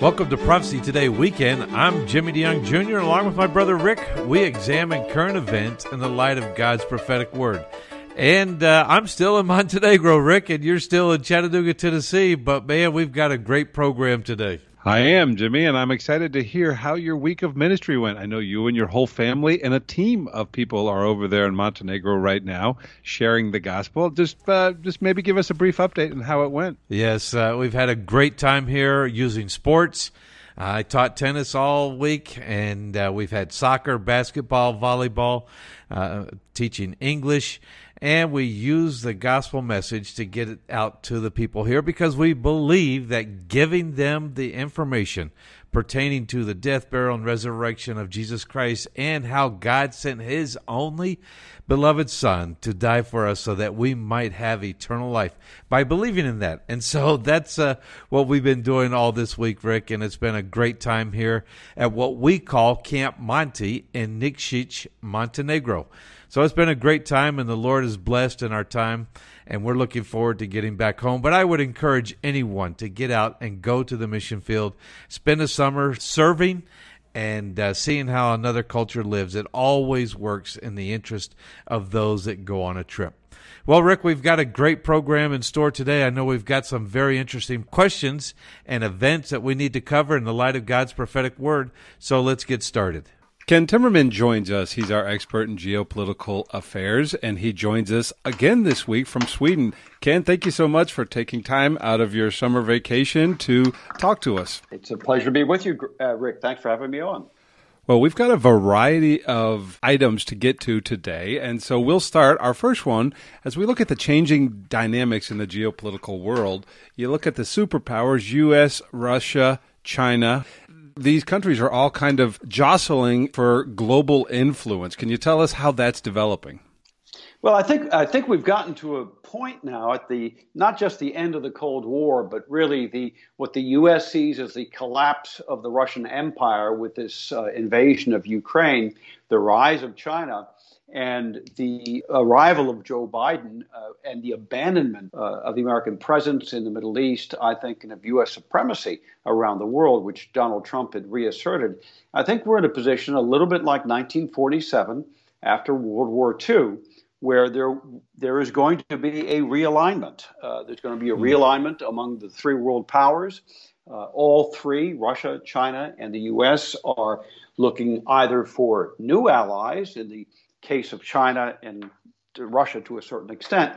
Welcome to Prophecy Today Weekend. I'm Jimmy DeYoung Jr. Along with my brother Rick, we examine current events in the light of God's prophetic word. And uh, I'm still in Montenegro, Rick, and you're still in Chattanooga, Tennessee. But man, we've got a great program today. I am, Jimmy, and I'm excited to hear how your week of ministry went. I know you and your whole family and a team of people are over there in Montenegro right now sharing the gospel. Just uh, just maybe give us a brief update on how it went. Yes, uh, we've had a great time here using sports. I taught tennis all week, and uh, we've had soccer, basketball, volleyball, uh, teaching English and we use the gospel message to get it out to the people here because we believe that giving them the information pertaining to the death, burial, and resurrection of Jesus Christ and how God sent his only beloved Son to die for us so that we might have eternal life by believing in that. And so that's uh, what we've been doing all this week, Rick, and it's been a great time here at what we call Camp Monte in Nikšić, Montenegro. So it's been a great time, and the Lord is blessed in our time, and we're looking forward to getting back home. But I would encourage anyone to get out and go to the mission field, spend a summer serving and uh, seeing how another culture lives. It always works in the interest of those that go on a trip. Well, Rick, we've got a great program in store today. I know we've got some very interesting questions and events that we need to cover in the light of God's prophetic word. So let's get started. Ken Timmerman joins us. He's our expert in geopolitical affairs, and he joins us again this week from Sweden. Ken, thank you so much for taking time out of your summer vacation to talk to us. It's a pleasure to be with you, uh, Rick. Thanks for having me on. Well, we've got a variety of items to get to today, and so we'll start our first one as we look at the changing dynamics in the geopolitical world. You look at the superpowers, U.S., Russia, China these countries are all kind of jostling for global influence. Can you tell us how that's developing? Well, I think I think we've gotten to a point now at the not just the end of the Cold War, but really the what the U.S. sees as the collapse of the Russian Empire with this uh, invasion of Ukraine, the rise of China, and the arrival of Joe Biden uh, and the abandonment uh, of the American presence in the Middle East, I think, and of U.S. supremacy around the world, which Donald Trump had reasserted, I think we're in a position a little bit like 1947 after World War II, where there there is going to be a realignment. Uh, there's going to be a hmm. realignment among the three world powers. Uh, all three, Russia, China, and the U.S., are looking either for new allies in the case of China and Russia to a certain extent,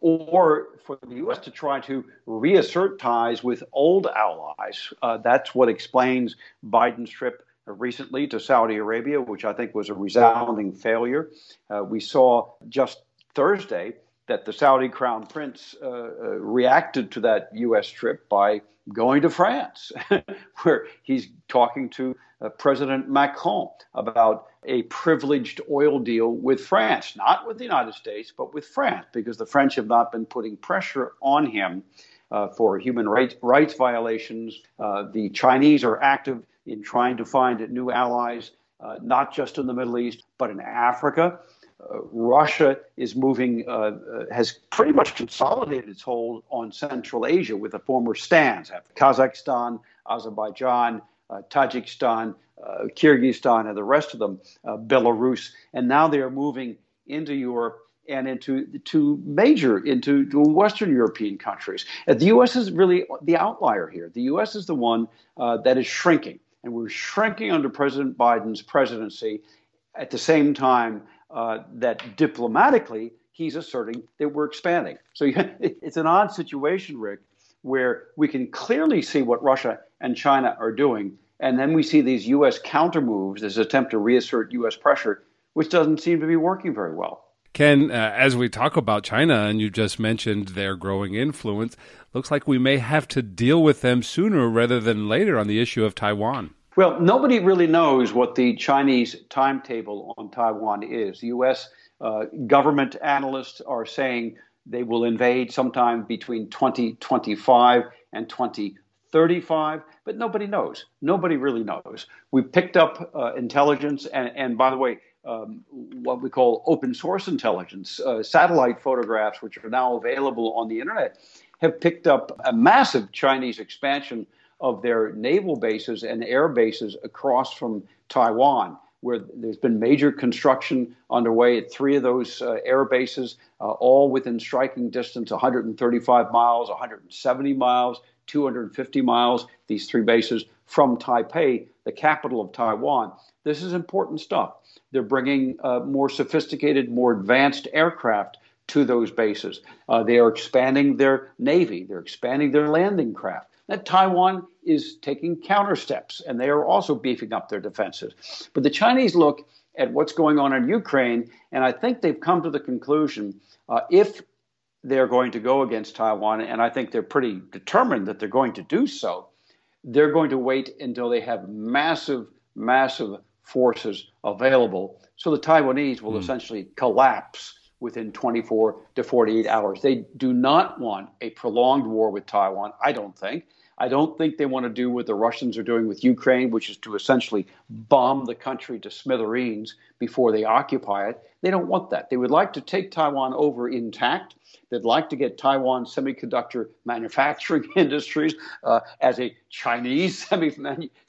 or for the U.S. to try to reassert ties with old allies. Uh, that's what explains Biden's trip recently to Saudi Arabia, which I think was a resounding failure. Uh, we saw just Thursday that the Saudi crown prince uh, uh reacted to that U.S. trip by going to France, where he's talking to uh, President Macron about a privileged oil deal with France, not with the United States, but with France, because the French have not been putting pressure on him uh, for human rights, rights violations. Uh, the Chinese are active in trying to find new allies, uh, not just in the Middle East, but in Africa. Russia is moving, uh, uh, has pretty much consolidated its hold on Central Asia with the former stands, Kazakhstan, Azerbaijan, Tajikistan, uh, Kyrgyzstan and the rest of them, Belarus, and now they are moving into Europe and into to major into to Western European countries. The U.S. is really the outlier here. The U.S. is the one uh, that is shrinking, and we're shrinking under President Biden's presidency. At the same time, uh, that diplomatically he's asserting that we're expanding. So it's an odd situation, Rick, where we can clearly see what Russia and China are doing, and then we see these U.S. counter moves, this attempt to reassert U.S. pressure, which doesn't seem to be working very well. Ken, uh, as we talk about China, and you just mentioned their growing influence, looks like we may have to deal with them sooner rather than later on the issue of Taiwan. Well, nobody really knows what the Chinese timetable on Taiwan is. U.S. Uh, government analysts are saying they will invade sometime between 2025 and 2035 but nobody knows. Nobody really knows. We picked up uh, intelligence, and, and by the way, um, what we call open source intelligence, uh, satellite photographs, which are now available on the internet, have picked up a massive Chinese expansion of their naval bases and air bases across from Taiwan, where there's been major construction underway at three of those uh, air bases, uh, all within striking distance 135 miles, 170 miles, 250 miles, these three bases from Taipei, the capital of Taiwan. This is important stuff. They're bringing uh, more sophisticated, more advanced aircraft to those bases. Uh, they are expanding their navy. They're expanding their landing craft. That Taiwan is taking countersteps, and they are also beefing up their defenses. But the Chinese look at what's going on in Ukraine, and I think they've come to the conclusion uh, if they're going to go against Taiwan, and I think they're pretty determined that they're going to do so, they're going to wait until they have massive, massive forces available. So the Taiwanese will mm. essentially collapse within 24 to 48 hours. They do not want a prolonged war with Taiwan, I don't think. I don't think they want to do what the Russians are doing with Ukraine, which is to essentially bomb the country to smithereens before they occupy it. They don't want that. They would like to take Taiwan over intact. They'd like to get Taiwan semiconductor manufacturing industries uh, as a Chinese semi-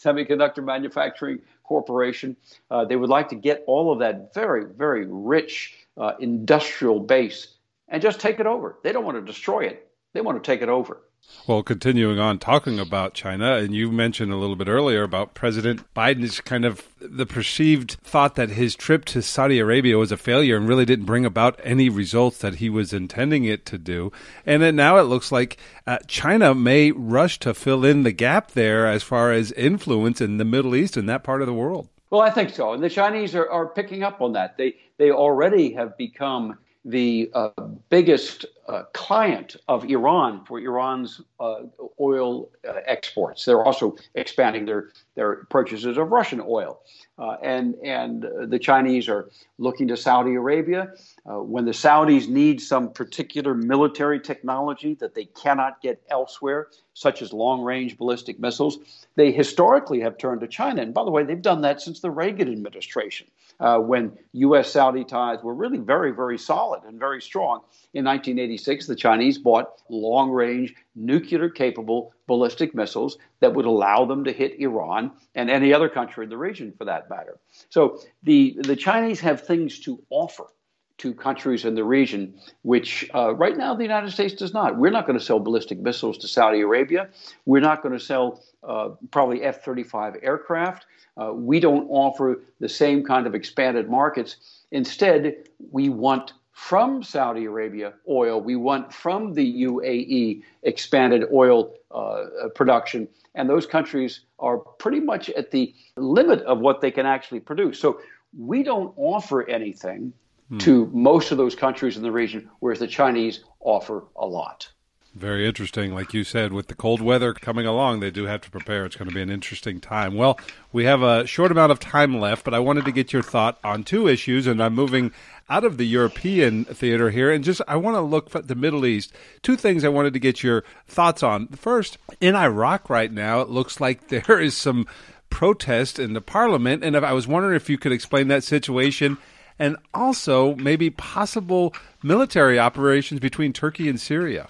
semiconductor manufacturing corporation. Uh, they would like to get all of that very, very rich uh, industrial base and just take it over. They don't want to destroy it, they want to take it over. Well, continuing on talking about China, and you mentioned a little bit earlier about President Biden's kind of the perceived thought that his trip to Saudi Arabia was a failure and really didn't bring about any results that he was intending it to do. And now it looks like uh, China may rush to fill in the gap there as far as influence in the Middle East and that part of the world. Well, I think so. And the Chinese are, are picking up on that. They, they already have become the uh, biggest uh, client of Iran for Iran's uh, oil uh, exports. They're also expanding their, their purchases of Russian oil. Uh, and and the Chinese are looking to Saudi Arabia. Uh, when the Saudis need some particular military technology that they cannot get elsewhere, such as long range ballistic missiles, they historically have turned to China. And by the way, they've done that since the Reagan administration, uh, when U.S. Saudi ties were really very, very solid and very strong. In 1986, the Chinese bought long range nuclear capable ballistic missiles that would allow them to hit Iran and any other country in the region for that matter. So the, the Chinese have things to offer to countries in the region, which uh, right now the United States does not. We're not going to sell ballistic missiles to Saudi Arabia. We're not going to sell uh, probably F 35 aircraft. Uh, we don't offer the same kind of expanded markets. Instead, we want from Saudi Arabia oil. We want from the UAE expanded oil uh, production. And those countries are pretty much at the limit of what they can actually produce. So we don't offer anything hmm. to most of those countries in the region, whereas the Chinese offer a lot. Very interesting. Like you said, with the cold weather coming along, they do have to prepare. It's going to be an interesting time. Well, we have a short amount of time left, but I wanted to get your thought on two issues, and I'm moving out of the European theater here, and just I want to look at the Middle East. Two things I wanted to get your thoughts on. First, in Iraq right now, it looks like there is some protest in the parliament, and I was wondering if you could explain that situation, and also maybe possible military operations between Turkey and Syria.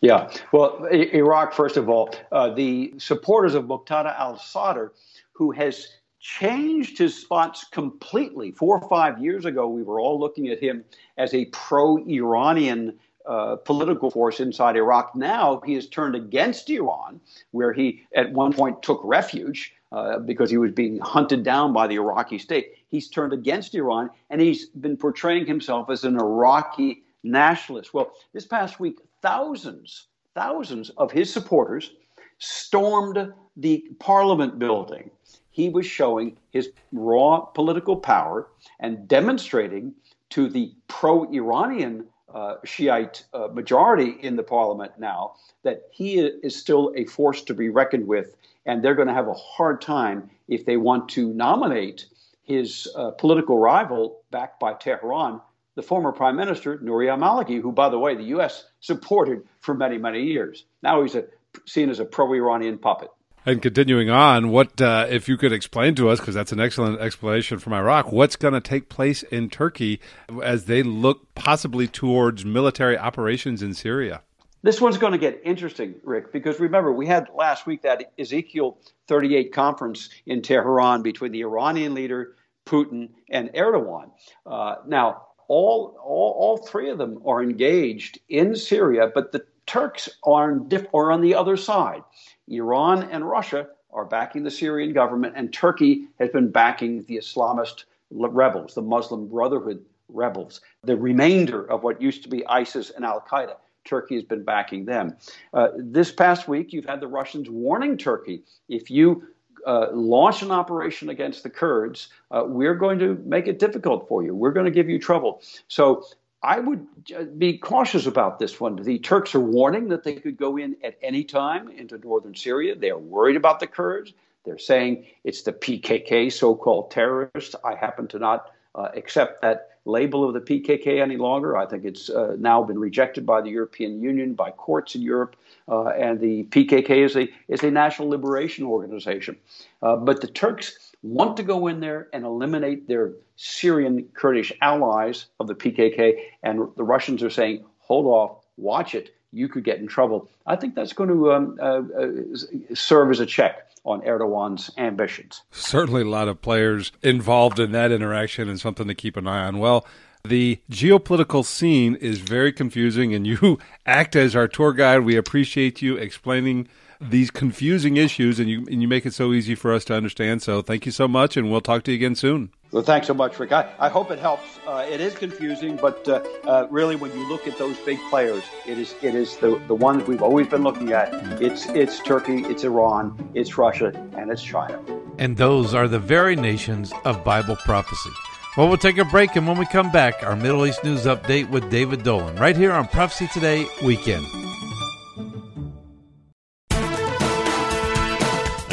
Yeah. Well, Iraq, first of all, uh, the supporters of Muqtada al Sadr, who has changed his spots completely. Four or five years ago, we were all looking at him as a pro Iranian uh, political force inside Iraq. Now he has turned against Iran, where he at one point took refuge uh, because he was being hunted down by the Iraqi state. He's turned against Iran and he's been portraying himself as an Iraqi nationalist. Well, this past week, thousands, thousands of his supporters stormed the parliament building. He was showing his raw political power and demonstrating to the pro Iranian uh, Shiite uh, majority in the parliament now that he is still a force to be reckoned with, and they're going to have a hard time if they want to nominate his uh, political rival backed by Tehran the former Prime Minister, Nouri al Maliki, who, by the way, the U.S. supported for many, many years. Now he's a, seen as a pro Iranian puppet. And continuing on, what uh, if you could explain to us, because that's an excellent explanation from Iraq, what's going to take place in Turkey as they look possibly towards military operations in Syria? This one's going to get interesting, Rick, because remember, we had last week that Ezekiel 38 conference in Tehran between the Iranian leader, Putin, and Erdogan. Uh, now, all, all, all three of them are engaged in Syria, but the Turks are, diff- are on the other side. Iran and Russia are backing the Syrian government, and Turkey has been backing the Islamist rebels, the Muslim Brotherhood rebels, the remainder of what used to be ISIS and Al Qaeda. Turkey has been backing them. Uh, this past week, you've had the Russians warning Turkey if you uh, launch an operation against the Kurds, uh, we're going to make it difficult for you. We're going to give you trouble. So I would uh, be cautious about this one. The Turks are warning that they could go in at any time into northern Syria. They are worried about the Kurds. They're saying it's the PKK, so called terrorists. I happen to not uh, accept that label of the PKK any longer. I think it's uh, now been rejected by the European Union, by courts in Europe, uh, and the PKK is a is a national liberation organization. Uh, but the Turks want to go in there and eliminate their Syrian Kurdish allies of the PKK, and the Russians are saying, "Hold off, watch it. You could get in trouble." I think that's going to um, uh, uh, serve as a check on Erdogan's ambitions. Certainly, a lot of players involved in that interaction and something to keep an eye on. Well, the geopolitical scene is very confusing, and you act as our tour guide. We appreciate you explaining these confusing issues, and you and you make it so easy for us to understand. So, thank you so much, and we'll talk to you again soon. Well, thanks so much, Rick. I, I hope it helps. Uh, it is confusing, but uh, uh, really, when you look at those big players, it is it is the the ones we've always been looking at. It's it's Turkey, it's Iran, it's Russia, and it's China. And those are the very nations of Bible prophecy. Well, we'll take a break, and when we come back, our Middle East news update with David Dolan, right here on Prophecy Today Weekend.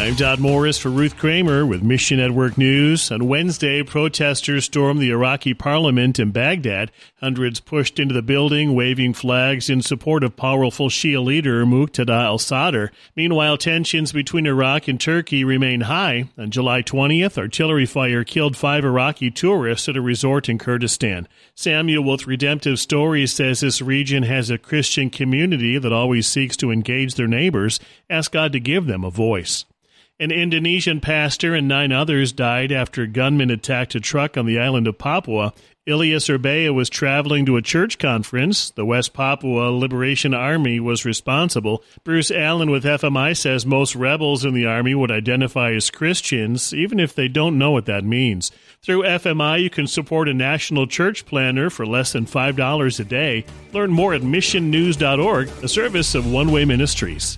I'm Todd Morris for Ruth Kramer with Mission Network News. On Wednesday, protesters stormed the Iraqi parliament in Baghdad. Hundreds pushed into the building, waving flags in support of powerful Shia leader Muqtada al Sadr. Meanwhile, tensions between Iraq and Turkey remain high. On July 20th, artillery fire killed five Iraqi tourists at a resort in Kurdistan. Samuel with Redemptive Stories says this region has a Christian community that always seeks to engage their neighbors. Ask God to give them a voice. An Indonesian pastor and nine others died after gunmen attacked a truck on the island of Papua. Ilyas Urbea was traveling to a church conference. The West Papua Liberation Army was responsible. Bruce Allen with FMI says most rebels in the Army would identify as Christians, even if they don't know what that means. Through FMI, you can support a national church planner for less than $5 a day. Learn more at missionnews.org, a service of One Way Ministries.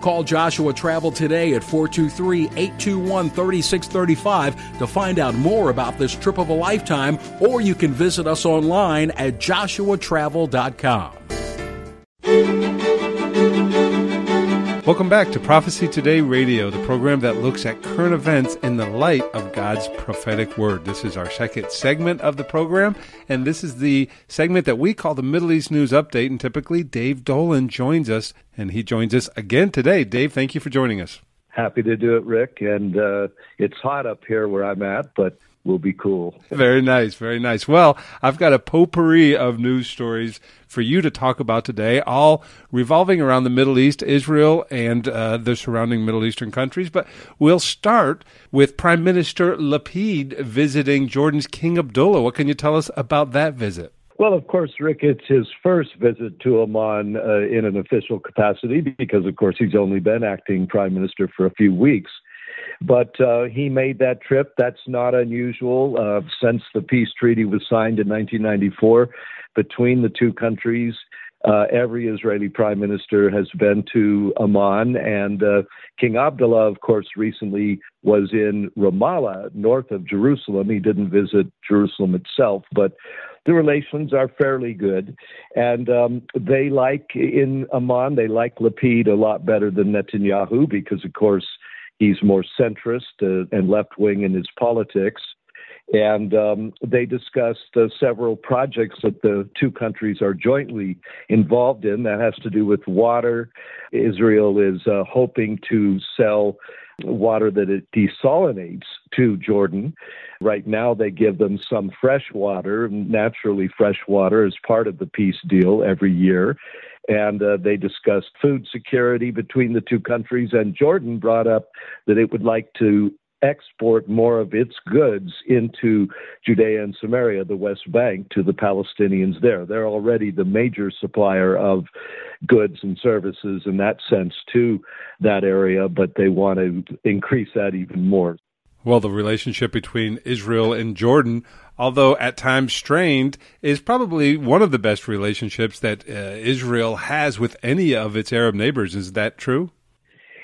Call Joshua Travel today at 423 821 3635 to find out more about this trip of a lifetime, or you can visit us online at joshuatravel.com. Welcome back to Prophecy Today Radio, the program that looks at current events in the light of God's prophetic word. This is our second segment of the program, and this is the segment that we call the Middle East News Update. And typically, Dave Dolan joins us, and he joins us again today. Dave, thank you for joining us. Happy to do it, Rick. And uh, it's hot up here where I'm at, but will be cool. Very nice, very nice. Well, I've got a potpourri of news stories for you to talk about today, all revolving around the Middle East, Israel, and uh, the surrounding Middle Eastern countries. But we'll start with Prime Minister Lapid visiting Jordan's King Abdullah. What can you tell us about that visit? Well, of course, Rick, it's his first visit to Amman uh, in an official capacity because, of course, he's only been acting prime minister for a few weeks. But uh, he made that trip. That's not unusual uh, since the peace treaty was signed in 1994 between the two countries. Uh, every Israeli prime minister has been to Amman, and uh, King Abdullah, of course, recently was in Ramallah, north of Jerusalem. He didn't visit Jerusalem itself, but the relations are fairly good. And um, they like in Amman, they like Lapid a lot better than Netanyahu because, of course, he's more centrist uh, and left wing in his politics and um, they discussed uh, several projects that the two countries are jointly involved in. That has to do with water. Israel is uh, hoping to sell water that it desalinates to Jordan. Right now, they give them some fresh water, naturally fresh water, as part of the peace deal every year. And uh, they discussed food security between the two countries. And Jordan brought up that it would like to export more of its goods into Judea and Samaria, the West Bank, to the Palestinians there. They're already the major supplier of goods and services in that sense to that area, but they want to increase that even more. Well, the relationship between Israel and Jordan, although at times strained, is probably one of the best relationships that uh, Israel has with any of its Arab neighbors. Is that true?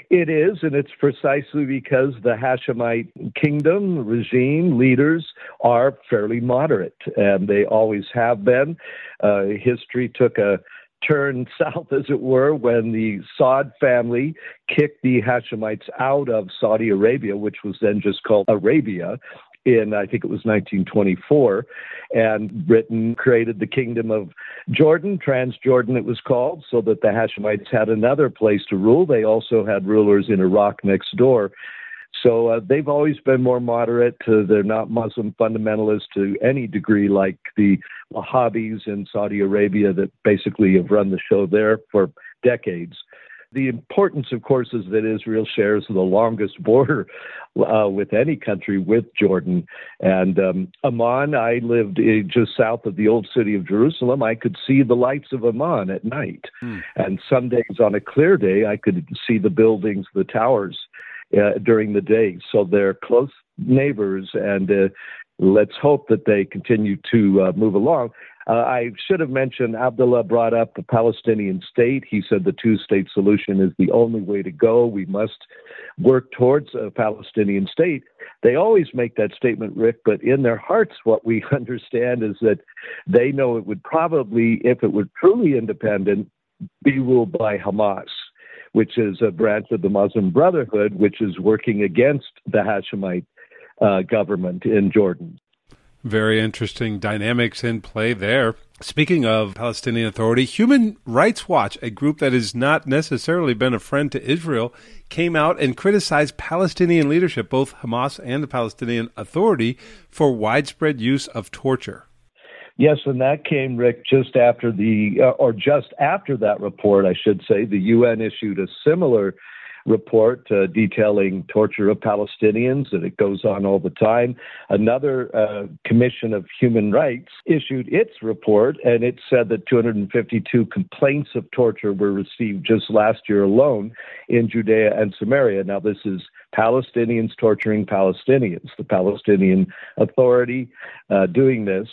It is, and it's precisely because the Hashemite kingdom, regime, leaders are fairly moderate, and they always have been. Uh, history took a turn south, as it were, when the Saud family kicked the Hashemites out of Saudi Arabia, which was then just called Arabia, in, I think it was 1924. And Britain created the Kingdom of Jordan, Transjordan it was called, so that the Hashemites had another place to rule. They also had rulers in Iraq next door. So uh, they've always been more moderate. Uh, they're not Muslim fundamentalists to any degree like the Wahhabis in Saudi Arabia that basically have run the show there for decades. The importance, of course, is that Israel shares the longest border uh, with any country with Jordan. And um, Amman, I lived just south of the old city of Jerusalem. I could see the lights of Amman at night. Hmm. And some days on a clear day, I could see the buildings, the towers uh, during the day. So they're close neighbors, and uh, let's hope that they continue to uh, move along. Uh, I should have mentioned Abdullah brought up the Palestinian state. He said the two state solution is the only way to go. We must work towards a Palestinian state. They always make that statement, Rick, but in their hearts, what we understand is that they know it would probably, if it were truly independent, be ruled by Hamas which is a branch of the Muslim Brotherhood, which is working against the Hashemite uh, government in Jordan. Very interesting dynamics in play there. Speaking of Palestinian Authority, Human Rights Watch, a group that has not necessarily been a friend to Israel, came out and criticized Palestinian leadership, both Hamas and the Palestinian Authority, for widespread use of torture. Yes, and that came, Rick, just after the, uh, or just after that report, I should say, the UN issued a similar report uh, detailing torture of Palestinians, and it goes on all the time. Another uh, Commission of Human Rights issued its report, and it said that 252 complaints of torture were received just last year alone in Judea and Samaria. Now, this is Palestinians torturing Palestinians. The Palestinian Authority uh, doing this.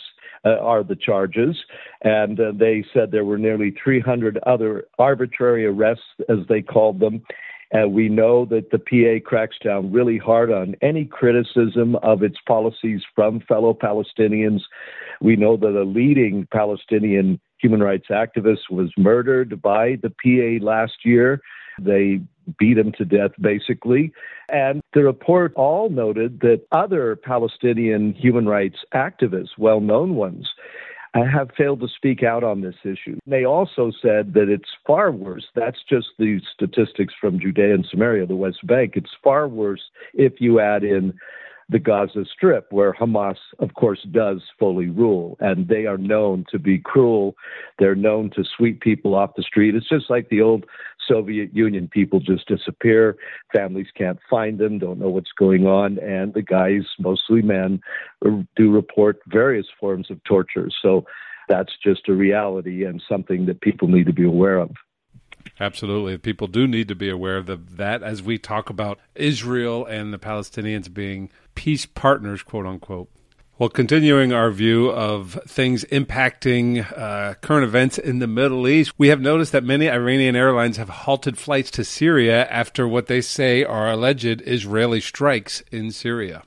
Uh, are the charges. And uh, they said there were nearly 300 other arbitrary arrests, as they called them, and we know that the PA cracks down really hard on any criticism of its policies from fellow Palestinians. We know that a leading Palestinian human rights activist was murdered by the PA last year. They beat him to death, basically. And the report all noted that other Palestinian human rights activists, well known ones, have failed to speak out on this issue. They also said that it's far worse. That's just the statistics from Judea and Samaria, the West Bank. It's far worse if you add in the Gaza Strip, where Hamas, of course, does fully rule. And they are known to be cruel. They're known to sweep people off the street. It's just like the old Soviet Union. People just disappear. Families can't find them, don't know what's going on. And the guys, mostly men, do report various forms of torture. So that's just a reality and something that people need to be aware of. Absolutely. People do need to be aware of that as we talk about Israel and the Palestinians being peace partners, quote unquote. Well, continuing our view of things impacting uh, current events in the Middle East, we have noticed that many Iranian airlines have halted flights to Syria after what they say are alleged Israeli strikes in Syria.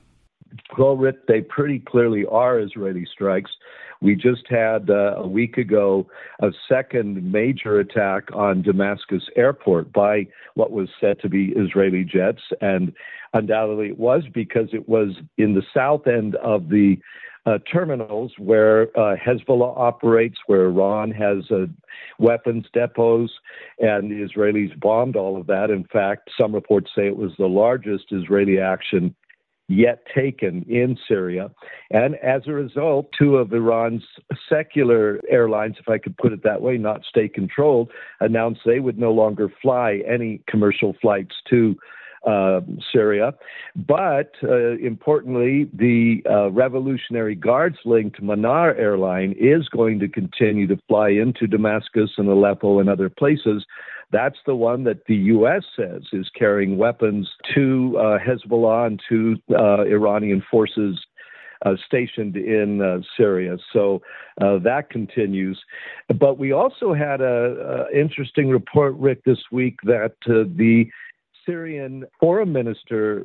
Well, Rick, they pretty clearly are Israeli strikes. We just had uh, a week ago a second major attack on Damascus airport by what was said to be Israeli jets. And undoubtedly it was because it was in the south end of the uh, terminals where uh, Hezbollah operates, where Iran has uh, weapons depots, and the Israelis bombed all of that. In fact, some reports say it was the largest Israeli action yet taken in Syria. And as a result, two of Iran's secular airlines, if I could put it that way, not state controlled, announced they would no longer fly any commercial flights to uh, Syria. But uh, importantly, the uh, Revolutionary Guards linked Mahan airline is going to continue to fly into Damascus and Aleppo and other places that's the one that the U.S. says is carrying weapons to uh, Hezbollah and to uh, Iranian forces uh, stationed in uh, Syria. So uh, that continues. But we also had a, a interesting report, Rick, this week that uh, the Syrian foreign minister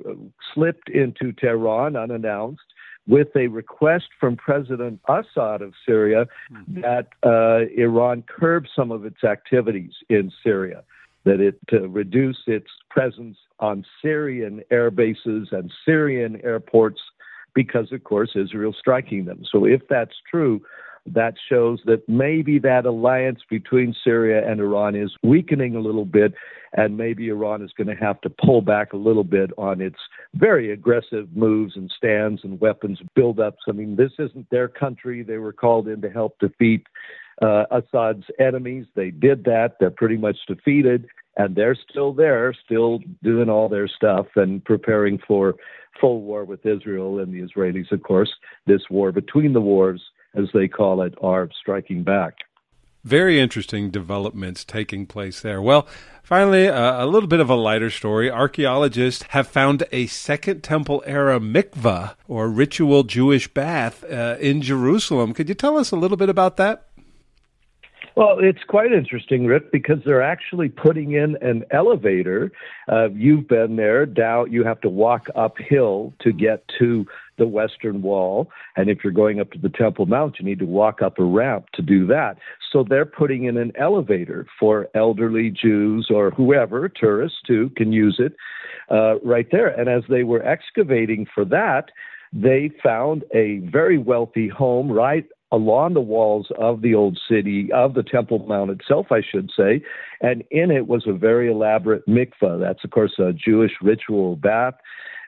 slipped into Tehran unannounced with a request from President Assad of Syria hmm. that uh, Iran curb some of its activities in Syria, that it uh, reduce its presence on Syrian air bases and Syrian airports, because, of course, Israel's striking them. So, if that's true, that shows that maybe that alliance between Syria and Iran is weakening a little bit, and maybe Iran is going to have to pull back a little bit on its very aggressive moves and stands and weapons buildups. I mean, this isn't their country. They were called in to help defeat uh, Assad's enemies. They did that. They're pretty much defeated, and they're still there, still doing all their stuff and preparing for full war with Israel and the Israelis, of course. This war between the wars as they call it, are striking back. Very interesting developments taking place there. Well, finally, uh, a little bit of a lighter story. Archaeologists have found a Second Temple era mikvah, or ritual Jewish bath, uh, in Jerusalem. Could you tell us a little bit about that? Well, it's quite interesting, Rick, because they're actually putting in an elevator. Uh, you've been there. Down, you have to walk uphill to get to the western wall, and if you're going up to the Temple Mount, you need to walk up a ramp to do that. So they're putting in an elevator for elderly Jews or whoever, tourists too, can use it uh, right there. And as they were excavating for that, they found a very wealthy home right along the walls of the old city, of the Temple Mount itself, I should say. And in it was a very elaborate mikvah. That's, of course, a Jewish ritual bath.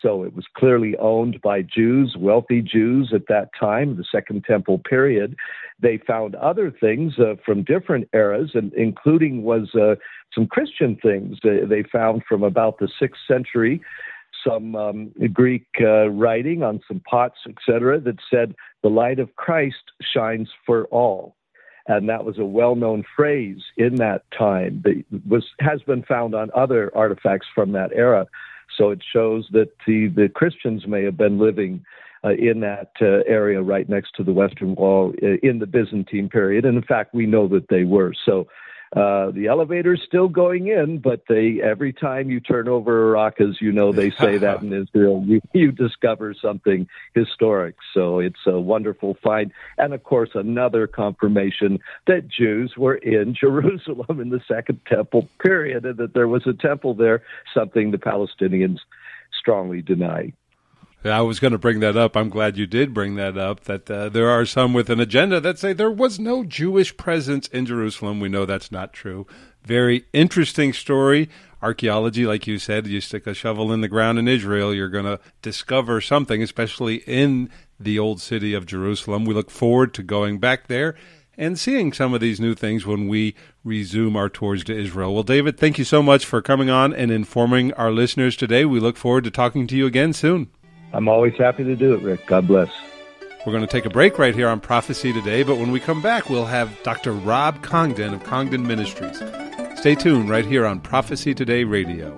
So it was clearly owned by Jews, wealthy Jews at that time, the Second Temple period. They found other things uh, from different eras, and including was uh, some Christian things they found from about the sixth century some um, Greek uh, writing on some pots, etc., that said, The light of Christ shines for all. And that was a well known phrase in that time that was, has been found on other artifacts from that era. So it shows that the, the Christians may have been living uh, in that uh, area right next to the Western Wall uh, in the Byzantine period. And in fact, we know that they were. So uh, the elevator's still going in, but they every time you turn over a rock, as you know, they say that in Israel, you, you discover something historic. So it's a wonderful find, and of course, another confirmation that Jews were in Jerusalem in the Second Temple period, and that there was a temple there, something the Palestinians strongly deny. I was going to bring that up. I'm glad you did bring that up. That uh, there are some with an agenda that say there was no Jewish presence in Jerusalem. We know that's not true. Very interesting story. Archaeology, like you said, you stick a shovel in the ground in Israel, you're going to discover something, especially in the old city of Jerusalem. We look forward to going back there and seeing some of these new things when we resume our tours to Israel. Well, David, thank you so much for coming on and informing our listeners today. We look forward to talking to you again soon. I'm always happy to do it, Rick. God bless. We're going to take a break right here on Prophecy Today, but when we come back, we'll have Dr. Rob Congdon of Congdon Ministries. Stay tuned right here on Prophecy Today Radio.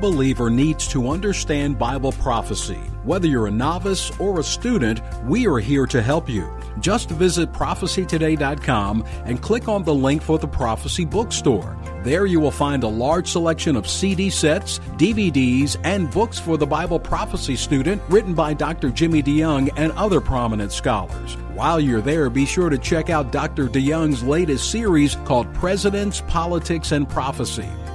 Believer needs to understand Bible prophecy. Whether you're a novice or a student, we are here to help you. Just visit prophecytoday.com and click on the link for the Prophecy Bookstore. There you will find a large selection of CD sets, DVDs, and books for the Bible prophecy student written by Dr. Jimmy DeYoung and other prominent scholars. While you're there, be sure to check out Dr. DeYoung's latest series called Presidents, Politics, and Prophecy.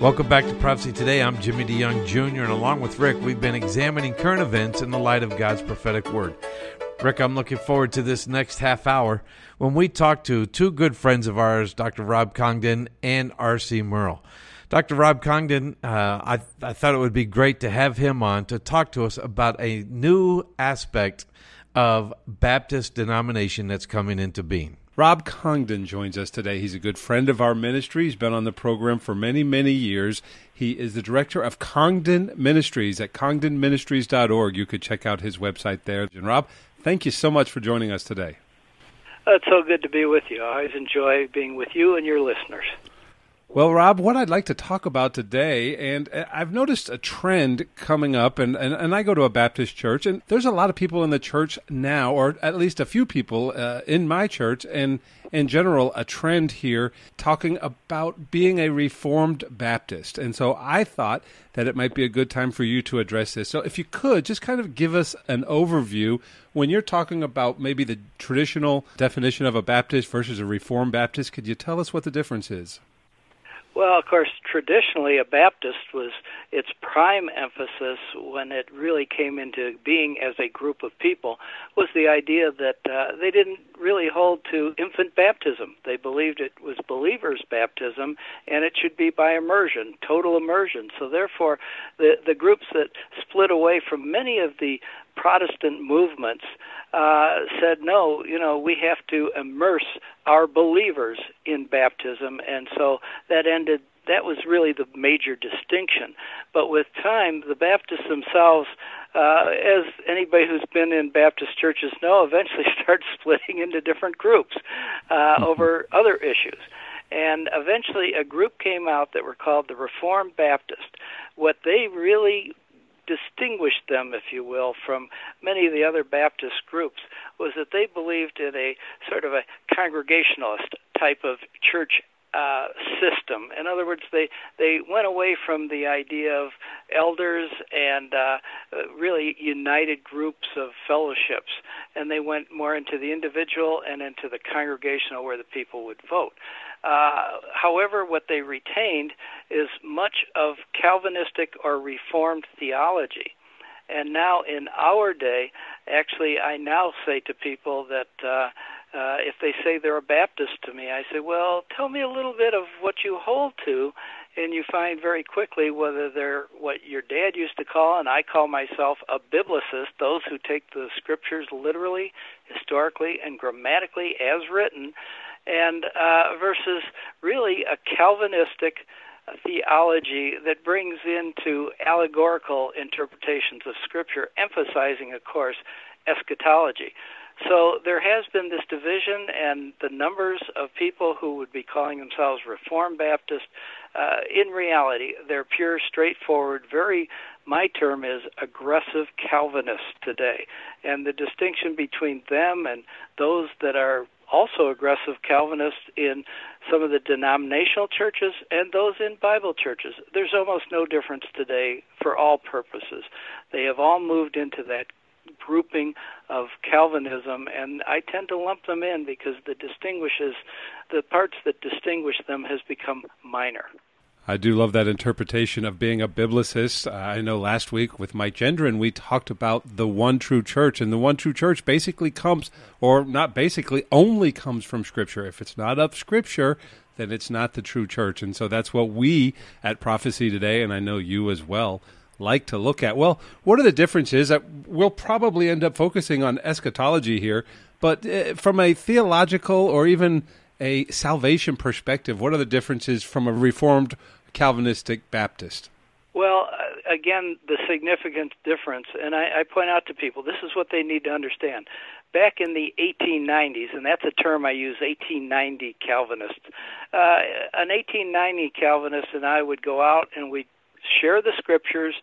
Welcome back to Prophecy Today. I'm Jimmy DeYoung Jr., and along with Rick, we've been examining current events in the light of God's prophetic word. Rick, I'm looking forward to this next half hour when we talk to two good friends of ours, Dr. Rob Congdon and R.C. Merle. Dr. Rob Congdon, uh, I, I thought it would be great to have him on to talk to us about a new aspect of Baptist denomination that's coming into being. Rob Congdon joins us today. He's a good friend of our ministry. He's been on the program for many, many years. He is the director of Congdon Ministries at congdonministries.org. You could check out his website there. And Rob, thank you so much for joining us today. It's so good to be with you. I always enjoy being with you and your listeners. Well, Rob, what I'd like to talk about today, and uh, I've noticed a trend coming up, and, and, and I go to a Baptist church, and there's a lot of people in the church now, or at least a few people uh, in my church, and in general, a trend here talking about being a Reformed Baptist. And so I thought that it might be a good time for you to address this. So if you could, just kind of give us an overview when you're talking about maybe the traditional definition of a Baptist versus a Reformed Baptist, could you tell us what the difference is? Well, of course, traditionally a Baptist was its prime emphasis when it really came into being as a group of people was the idea that uh, they didn't really hold to infant baptism. They believed it was believers' baptism and it should be by immersion, total immersion. So therefore, the the groups that split away from many of the Protestant movements uh, said, no, you know, we have to immerse our believers in baptism, and so that ended. That was really the major distinction. But with time, the Baptists themselves, uh, as anybody who's been in Baptist churches know, eventually start splitting into different groups uh, mm-hmm. over other issues. And eventually, a group came out that were called the Reformed Baptist. What they really distinguished them, if you will, from many of the other Baptist groups was that they believed in a sort of a congregationalist type of church uh, system. In other words, they they went away from the idea of elders and uh, really united groups of fellowships, and they went more into the individual and into the congregational where the people would vote. Uh, however, what they retained is much of Calvinistic or Reformed theology. And now in our day, actually, I now say to people that uh, uh, if they say they're a Baptist to me, I say, well, tell me a little bit of what you hold to, and you find very quickly whether they're what your dad used to call, and I call myself a biblicist, those who take the scriptures literally, historically, and grammatically as written, and uh, versus really a Calvinistic theology that brings into allegorical interpretations of Scripture, emphasizing, of course, eschatology. So there has been this division, and the numbers of people who would be calling themselves Reformed Baptist, uh, in reality, they're pure, straightforward, very, my term is aggressive Calvinists today. And the distinction between them and those that are also aggressive Calvinists in some of the denominational churches and those in Bible churches. There's almost no difference today for all purposes. They have all moved into that grouping of Calvinism, and I tend to lump them in because the distinguishes the parts that distinguish them has become minor. I do love that interpretation of being a biblicist. Uh, I know last week with Mike Gendron, we talked about the one true church, and the one true church basically comes, or not basically, only comes from Scripture. If it's not of Scripture, then it's not the true church. And so that's what we at Prophecy Today, and I know you as well, like to look at. Well, what are the differences? Uh, we'll probably end up focusing on eschatology here, but uh, from a theological or even a salvation perspective, what are the differences from a Reformed Calvinistic Baptist? Well, uh, again, the significant difference, and I, I point out to people, this is what they need to understand. Back in the 1890s, and that's a term I use, 1890 Calvinist. Uh, an 1890 Calvinist and I would go out and we'd share the scriptures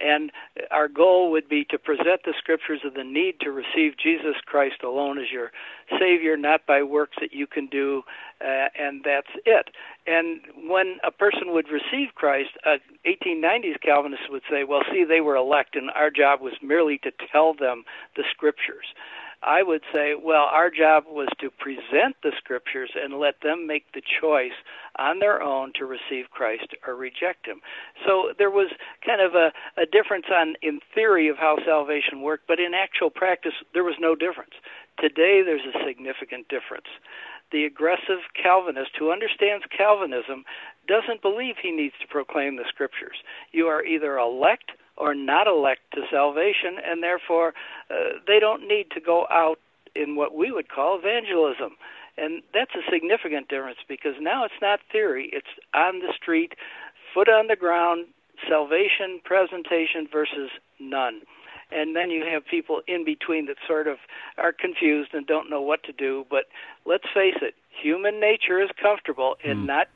and our goal would be to present the scriptures of the need to receive Jesus Christ alone as your Savior, not by works that you can do, uh, and that's it. And when a person would receive Christ, uh, 1890s Calvinists would say, well, see, they were elect, and our job was merely to tell them the scriptures. I would say, well, our job was to present the scriptures and let them make the choice on their own to receive Christ or reject him. So there was kind of a, a difference on in theory of how salvation worked, but in actual practice there was no difference. Today there's a significant difference. The aggressive Calvinist who understands Calvinism doesn't believe he needs to proclaim the scriptures. You are either elect or not elect to salvation, and therefore uh, they don't need to go out in what we would call evangelism. And that's a significant difference because now it's not theory, it's on the street, foot on the ground, salvation presentation versus none. And then you have people in between that sort of are confused and don't know what to do. But let's face it, human nature is comfortable in mm. not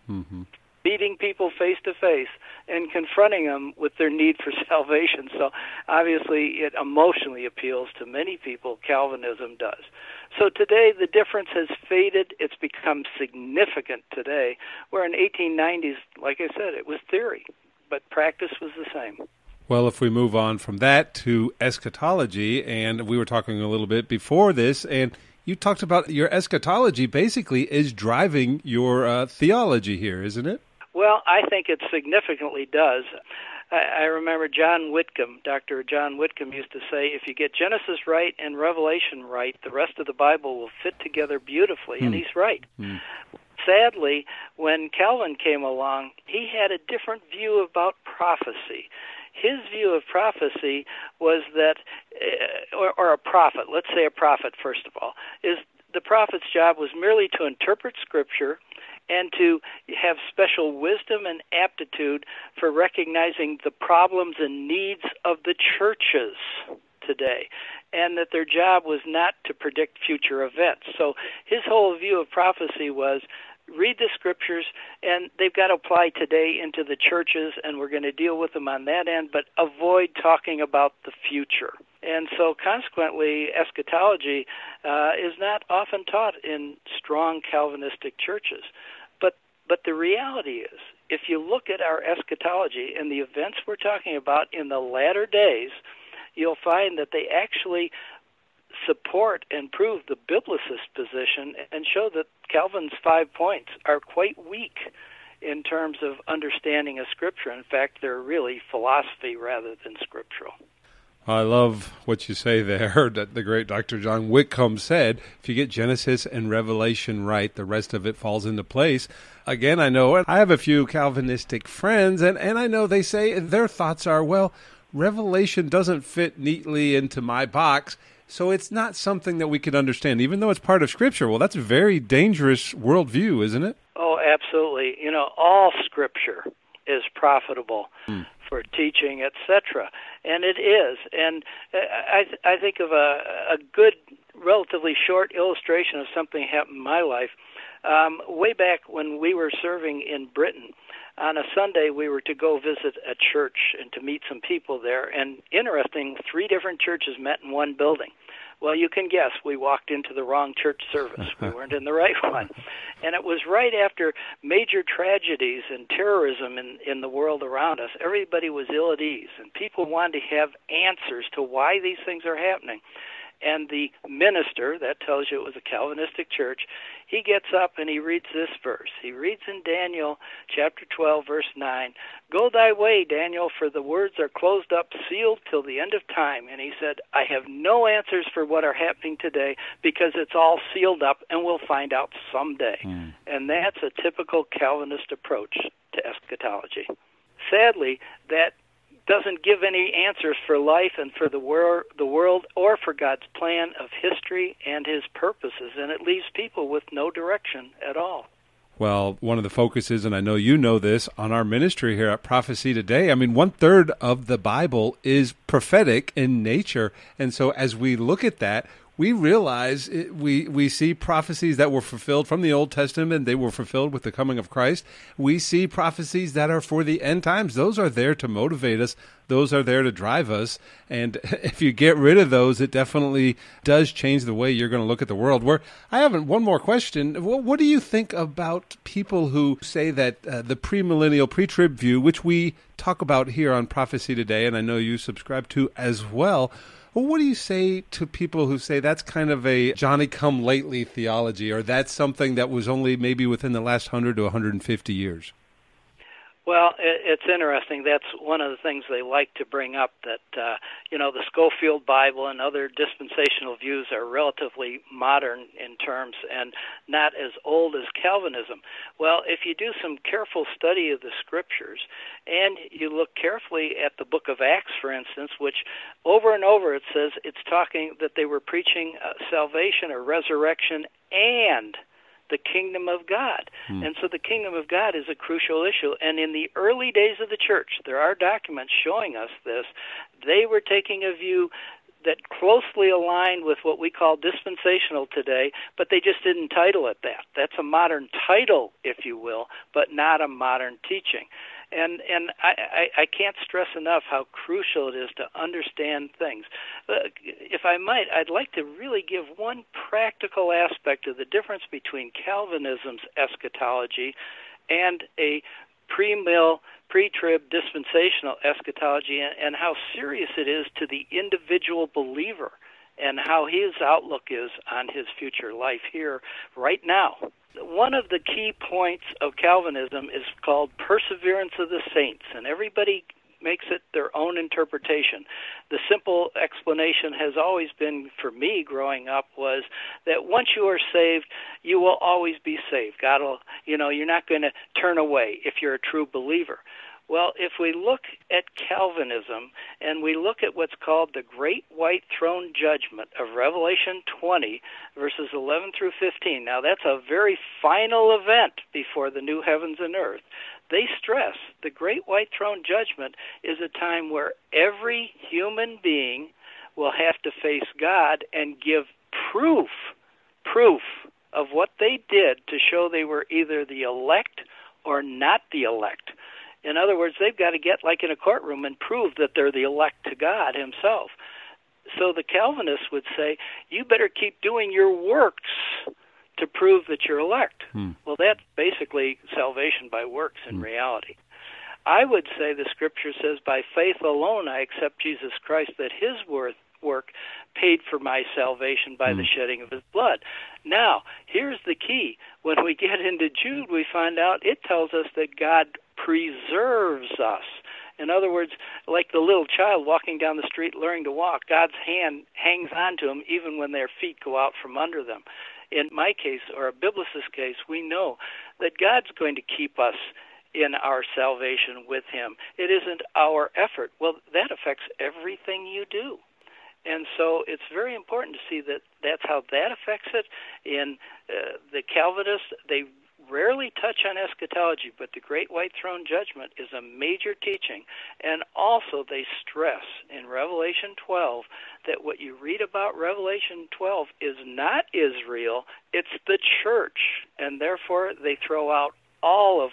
beating people face to face and confronting them with their need for salvation. So obviously, it emotionally appeals to many people. Calvinism does. So today, the difference has faded. It's become significant today, where in 1890s, like I said, it was theory, but practice was the same. Well, if we move on from that to eschatology, and we were talking a little bit before this, and you talked about your eschatology basically is driving your uh, theology here, isn't it? Well, I think it significantly does. I, I remember John Whitcomb, Dr. John Whitcomb, used to say, if you get Genesis right and Revelation right, the rest of the Bible will fit together beautifully. Mm. And hmm. he's right. Mm. Sadly, when Calvin came along, he had a different view about prophecy his view of prophecy was that, uh, or, or, a prophet, let's say a prophet first of all, is the prophet's job was merely to interpret scripture and to have special wisdom and aptitude for recognizing the problems and needs of the churches today and that their job was not to predict future events. So his whole view of prophecy was read the scriptures and they've got to apply today into the churches and we're going to deal with them on that end but avoid talking about the future and so consequently eschatology uh, is not often taught in strong calvinistic churches but but the reality is if you look at our eschatology and the events we're talking about in the latter days you'll find that they actually support and prove the biblicist position and show that Calvin's five points are quite weak in terms of understanding of Scripture. In fact, they're really philosophy rather than scriptural. I love what you say there. That the great Dr. John Whitcomb said, if you get Genesis and Revelation right, the rest of it falls into place. Again, I know I have a few Calvinistic friends, and, and I know they say their thoughts are, well, Revelation doesn't fit neatly into my box. So it's not something that we could understand, even though it's part of Scripture. Well, that's a very dangerous worldview, isn't it? Oh, absolutely. You know, all Scripture is profitable mm. For teaching, etc. And it is. And I, I think of a, a good, relatively short illustration of something happened in my life. Um, way back when we were serving in Britain, on a Sunday we were to go visit a church and to meet some people there. And interesting, three different churches met in one building. Well, you can guess we walked into the wrong church service. We weren't in the right one. And it was right after major tragedies and terrorism in, in the world around us. Everybody was ill at ease, and people wanted to have answers to why these things are happening and the minister, that tells you it was a Calvinistic church, he gets up and he reads this verse. He reads in Daniel chapter 12, verse 9 Go thy way, Daniel, for the words are closed up, sealed till the end of time. And he said, I have no answers for what are happening today because it's all sealed up and we'll find out someday. Mm. And that's a typical Calvinist approach to eschatology. Sadly, that doesn't give any answers for life and for the, wor- the world or for God's plan of history and his purposes, and it leaves people with no direction at all. Well, one of the focuses, and I know you know this, on our ministry here at Prophecy Today, I mean, one third of the Bible is prophetic in nature. And so as we look at that, we realize it, we we see prophecies that were fulfilled from the Old Testament. They were fulfilled with the coming of Christ. We see prophecies that are for the end times. Those are there to motivate us. Those are there to drive us. And if you get rid of those, it definitely does change the way you're going to look at the world. Where I have one more question. What, what do you think about people who say that uh, the premillennial, pre-trib view, which we talk about here on Prophecy Today, and I know you subscribe to as well? Well, what do you say to people who say that's kind of a Johnny come lately theology, or that's something that was only maybe within the last 100 to 150 years? Well, it's interesting. That's one of the things they like to bring up that, uh, you know, the Scofield Bible and other dispensational views are relatively modern in terms and not as old as Calvinism. Well, if you do some careful study of the scriptures and you look carefully at the book of Acts, for instance, which over and over it says it's talking that they were preaching uh, salvation or resurrection and the kingdom of God. Hmm. And so the kingdom of God is a crucial issue. And in the early days of the church, there are documents showing us this. They were taking a view that closely aligned with what we call dispensational today, but they just didn't title it that. That's a modern title, if you will, but not a modern teaching and and I, I, I can't stress enough how crucial it is to understand things. If I might, I'd like to really give one practical aspect of the difference between Calvinism's eschatology and a pre-mill, pre-trib dispensational eschatology, and, and how serious it is to the individual believer and how his outlook is on his future life here right now one of the key points of Calvinism is called perseverance of the saints, and everybody makes it their own interpretation. The simple explanation has always been for me growing up was that once you are saved, you will always be saved. God will, you know, you're not going to turn away if you're a true believer. Well, if we look at Calvinism and we look at what's called the Great White Throne Judgment of Revelation 20, verses 11 through 15, now that's a very final event before the new heavens and earth. They stress the Great White Throne Judgment is a time where every human being will have to face God and give proof, proof of what they did to show they were either the elect or not the elect. In other words, they've got to get like in a courtroom and prove that they're the elect to God Himself. So the Calvinists would say, you better keep doing your works to prove that you're elect. Hmm. Well, that's basically salvation by works in hmm. reality. I would say the scripture says, by faith alone I accept Jesus Christ, that his worth, work paid for my salvation by mm. the hmm. shedding of his blood. Now, here's the key. When we get into Jude, we find out it tells us that God preserves us. In other words, like the little child walking down the street learning to walk, God's hand hangs on to them even when their feet go out from under them. In my case, or a biblicist case, we know that God's going to keep us in our salvation with Him. It isn't our effort. Well, that affects everything you do. And so it's very important to see that that's how that affects it. In uh, the Calvinists, they rarely touch on eschatology, but the Great White Throne Judgment is a major teaching. And also, they stress in Revelation 12 that what you read about Revelation 12 is not Israel, it's the church. And therefore, they throw out all of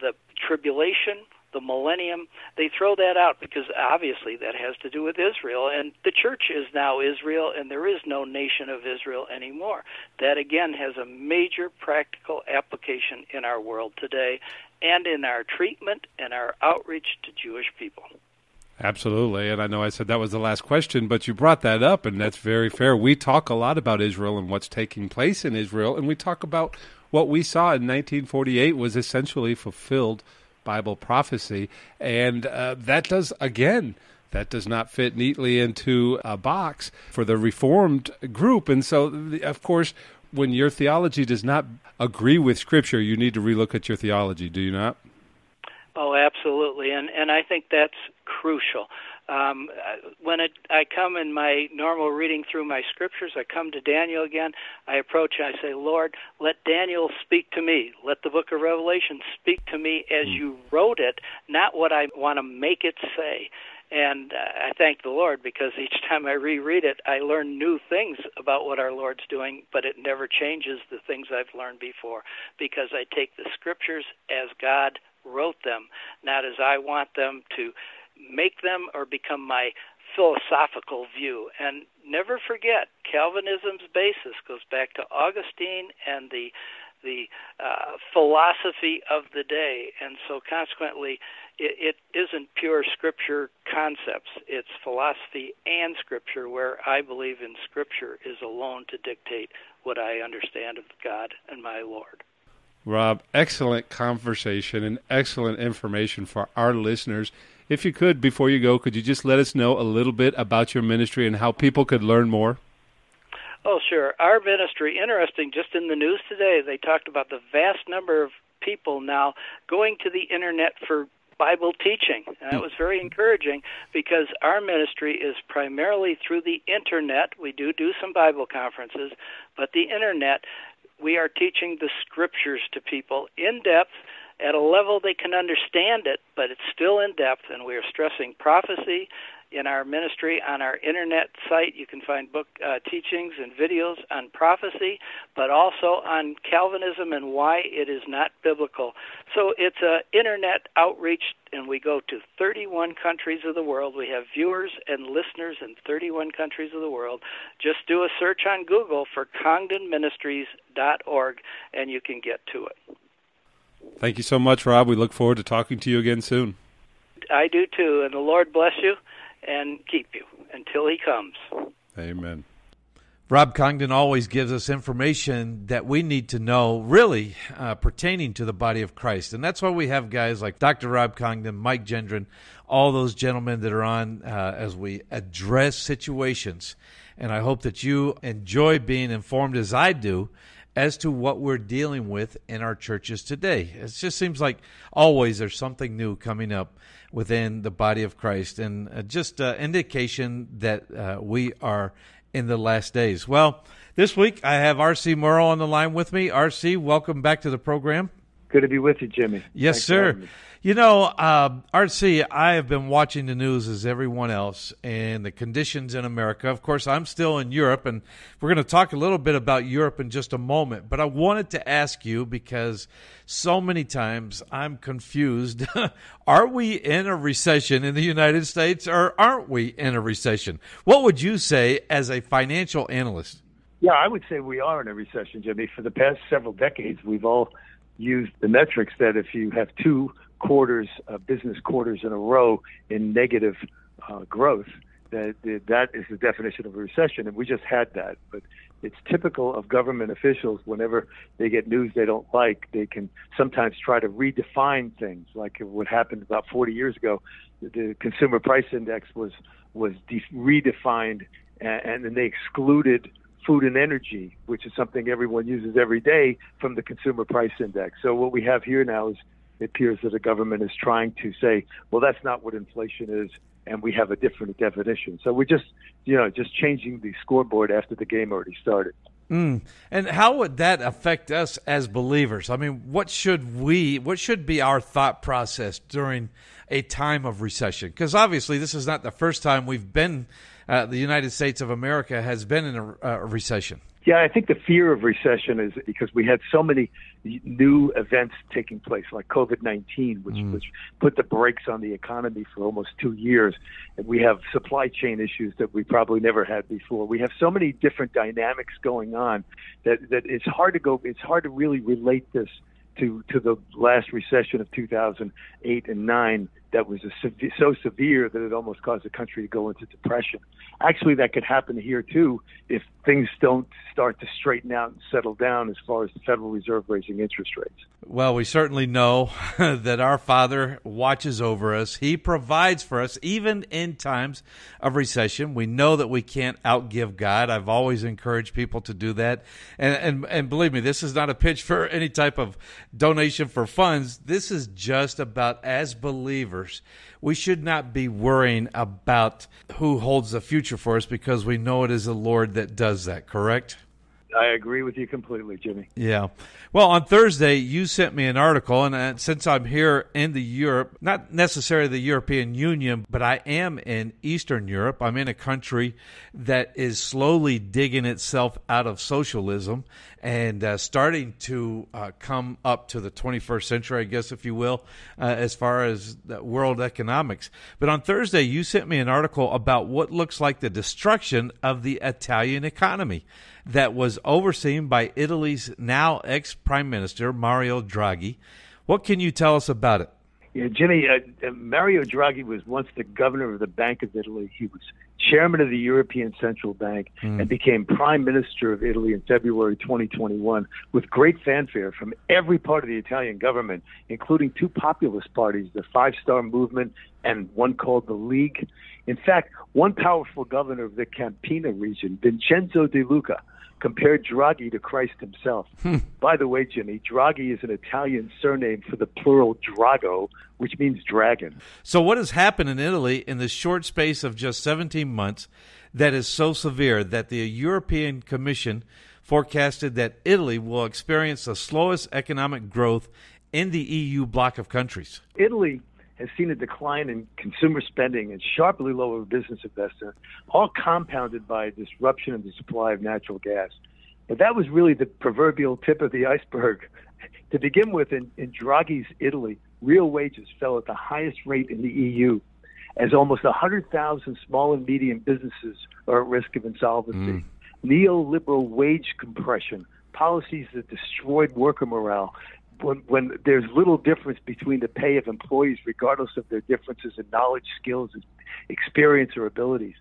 the tribulation the millennium. They throw that out because obviously that has to do with Israel, and the church is now Israel, and there is no nation of Israel anymore. That again has a major practical application in our world today, and in our treatment and our outreach to Jewish people. Absolutely. And I know I said that was the last question, but you brought that up, and that's very fair. We talk a lot about Israel and what's taking place in Israel, and we talk about what we saw in 1948 was essentially fulfilled Bible prophecy. And uh, that does, again, that does not fit neatly into a box for the Reformed group. And so, of course, when your theology does not agree with Scripture, you need to relook at your theology, do you not? Oh, absolutely, and and I think that's crucial. Um, when it, I come in my normal reading through my scriptures, I come to Daniel again. I approach and I say, Lord, let Daniel speak to me. Let the book of Revelation speak to me as mm. you wrote it, not what I want to make it say. And uh, I thank the Lord because each time I reread it, I learn new things about what our Lord's doing, but it never changes the things I've learned before because I take the scriptures as God wrote them, not as I want them to make them or become my philosophical view. And never forget, Calvinism's basis goes back to Augustine and the the uh, philosophy of the day, and so consequently, it, it isn't pure scripture concepts. It's philosophy and scripture, where I believe in scripture is alone to dictate what I understand of God and my Lord. Rob, excellent conversation and excellent information for our listeners. If you could, before you go, could you just let us know a little bit about your ministry and how people could learn more? Oh, sure. Our ministry, interesting, just in the news today, they talked about the vast number of people now going to the internet for Bible teaching. And that was very encouraging because our ministry is primarily through the internet. We do do some Bible conferences, but the internet, we are teaching the scriptures to people in depth at a level they can understand it, but it's still in depth, and we are stressing prophecy in our ministry on our internet site. You can find book uh, teachings and videos on prophecy, but also on Calvinism and why it is not biblical. So it's a internet outreach, and we go to 31 countries of the world. We have viewers and listeners in 31 countries of the world. Just do a search on Google for CongdonMinistries.org, and you can get to it. Thank you so much, Rob. We look forward to talking to you again soon. I do too, and the Lord bless you and keep you until He comes. Amen. Rob Congdon always gives us information that we need to know, really uh, pertaining to the body of Christ. And that's why we have guys like Dr. Rob Congdon, Mike Gendron, all those gentlemen that are on uh, as we address situations. And I hope that you enjoy being informed as I do as to what we're dealing with in our churches today. It just seems like always there's something new coming up within the body of Christ, and uh, just uh, indication that uh, we are in the last days. Well, this week I have R.C. Morrow on the line with me. R.C., welcome back to the program. Good to be with you, Jimmy. Yes, Thanks sir. You know, uh, RC, I have been watching the news as everyone else and the conditions in America. Of course, I'm still in Europe, and we're going to talk a little bit about Europe in just a moment. But I wanted to ask you because so many times I'm confused. Are we in a recession in the United States or aren't we in a recession? What would you say as a financial analyst? Yeah, I would say we are in a recession, Jimmy. For the past several decades, we've all used the metrics that if you have two quarters, uh, business quarters in a row in negative uh, growth, that that is the definition of a recession, and we just had that. But it's typical of government officials whenever they get news they don't like, they can sometimes try to redefine things. Like what happened about 40 years ago, the consumer price index was was de- redefined, and, and then they excluded food and energy, which is something everyone uses every day, from the consumer price index. So what we have here now is it appears that the government is trying to say, well, that's not what inflation is, and we have a different definition. So we're just, you know, just changing the scoreboard after the game already started. Mm. And how would that affect us as believers? I mean, what should we, what should be our thought process during a time of recession? Because obviously, this is not the first time we've been, uh, the United States of America has been in a, a recession. Yeah, I think the fear of recession is because we had so many new events taking place, like COVID 19, which, mm. which put the brakes on the economy for almost two years. And we have supply chain issues that we probably never had before. We have so many different dynamics going on that, that it's hard to go, it's hard to really relate this to, to the last recession of 2008 and 9 that was so severe that it almost caused the country to go into depression. Actually, that could happen here too if things don't start to straighten out and settle down as far as the Federal Reserve raising interest rates. Well, we certainly know that our Father watches over us. He provides for us even in times of recession. We know that we can't outgive God. I've always encouraged people to do that. And and and believe me, this is not a pitch for any type of donation for funds. This is just about as believers we should not be worrying about who holds the future for us because we know it is the Lord that does that, correct? I agree with you completely, Jimmy. Yeah. Well, on Thursday, you sent me an article, and uh, since I'm here in the Europe, not necessarily the European Union, but I am in Eastern Europe. I'm in a country that is slowly digging itself out of socialism and uh, starting to uh, come up to the 21st century, I guess, if you will, uh, as far as world economics. But on Thursday, you sent me an article about what looks like the destruction of the Italian economy that was overseen by Italy's now ex Prime Minister, Mario Draghi. What can you tell us about it? Yeah, Jimmy, uh, uh, Mario Draghi was once the governor of the Bank of Italy. He was chairman of the European Central Bank mm. and became prime minister of Italy in February 2021 with great fanfare from every part of the Italian government, including two populist parties, the Five Star Movement and one called the League. In fact, one powerful governor of the Campania region, Vincenzo De Luca, compared Draghi to Christ himself. Hmm. By the way, Jimmy, Draghi is an Italian surname for the plural Drago, which means dragon. So, what has happened in Italy in the short space of just 17 months that is so severe that the European Commission forecasted that Italy will experience the slowest economic growth in the EU bloc of countries? Italy has seen a decline in consumer spending and sharply lower business investment, all compounded by a disruption in the supply of natural gas. But that was really the proverbial tip of the iceberg. To begin with, in, in Draghi's Italy, real wages fell at the highest rate in the EU, as almost 100,000 small and medium businesses are at risk of insolvency. Mm. Neoliberal wage compression, policies that destroyed worker morale, when, when there's little difference between the pay of employees, regardless of their differences in knowledge, skills, experience, or abilities.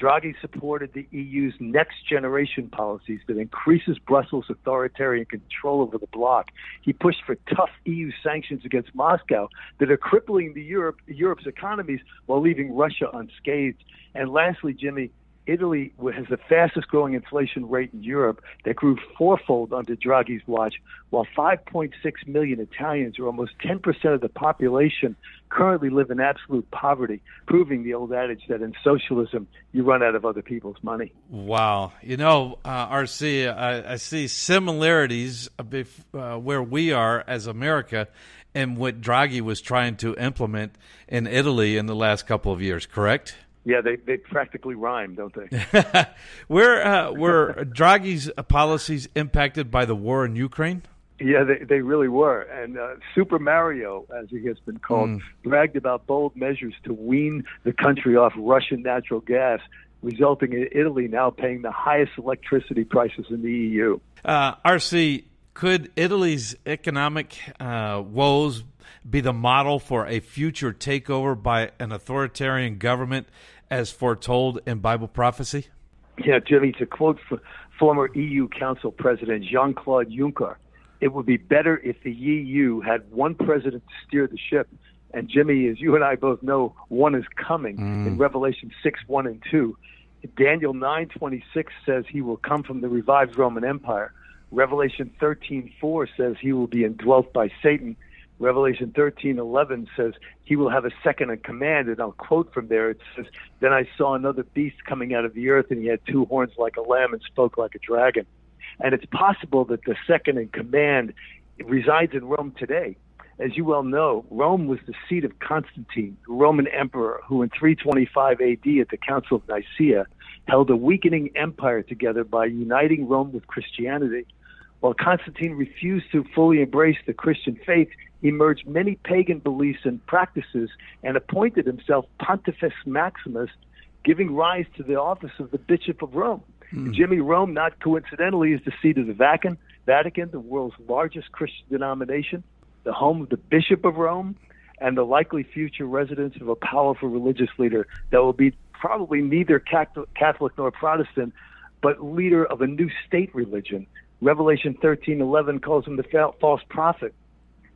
Draghi supported the EU's next generation policies that increases Brussels' authoritarian control over the bloc. He pushed for tough EU sanctions against Moscow that are crippling the Europe, Europe's economies while leaving Russia unscathed. And lastly, Jimmy, Italy has the fastest growing inflation rate in Europe that grew fourfold under Draghi's watch, while 5.6 million Italians, or almost 10% of the population, currently live in absolute poverty, proving the old adage that in socialism you run out of other people's money. Wow. You know, uh, RC, I, I, see similarities uh, where we are as America and what Draghi was trying to implement in Italy in the last couple of years, correct? Yeah, they, they practically rhyme, don't they? were uh, were Draghi's policies impacted by the war in Ukraine? Yeah, they, they really were. And uh, Super Mario, as he has been called, mm. bragged about bold measures to wean the country off Russian natural gas, resulting in Italy now paying the highest electricity prices in the EU. Uh, RC, could Italy's economic uh, woes be the model for a future takeover by an authoritarian government as foretold in Bible prophecy? Yeah, Jimmy, to quote former EU Council President Jean Claude Juncker, it would be better if the EU had one president to steer the ship. And Jimmy, as you and I both know, one is coming mm. in Revelation 6 1 and 2. Daniel 9:26 says he will come from the revived Roman Empire. Revelation 13:4 says he will be indwelt by Satan. Revelation 13:11 says he will have a second in command, and I'll quote from there. It says, "Then I saw another beast coming out of the earth, and he had two horns like a lamb and spoke like a dragon." And it's possible that the second in command resides in Rome today. As you well know, Rome was the seat of Constantine, the Roman emperor, who in 325 AD at the Council of Nicaea held a weakening empire together by uniting Rome with Christianity While Constantine refused to fully embrace the Christian faith, emerged many pagan beliefs and practices and appointed himself Pontifex Maximus, giving rise to the office of the Bishop of Rome. Mm. Jimmy Rome, not coincidentally, is the seat of the Vatican, Vatican, the world's largest Christian denomination, the home of the Bishop of Rome, and the likely future residence of a powerful religious leader that will be probably neither Catholic nor Protestant, but leader of a new state religion. Revelation 13:11 calls him the false prophet.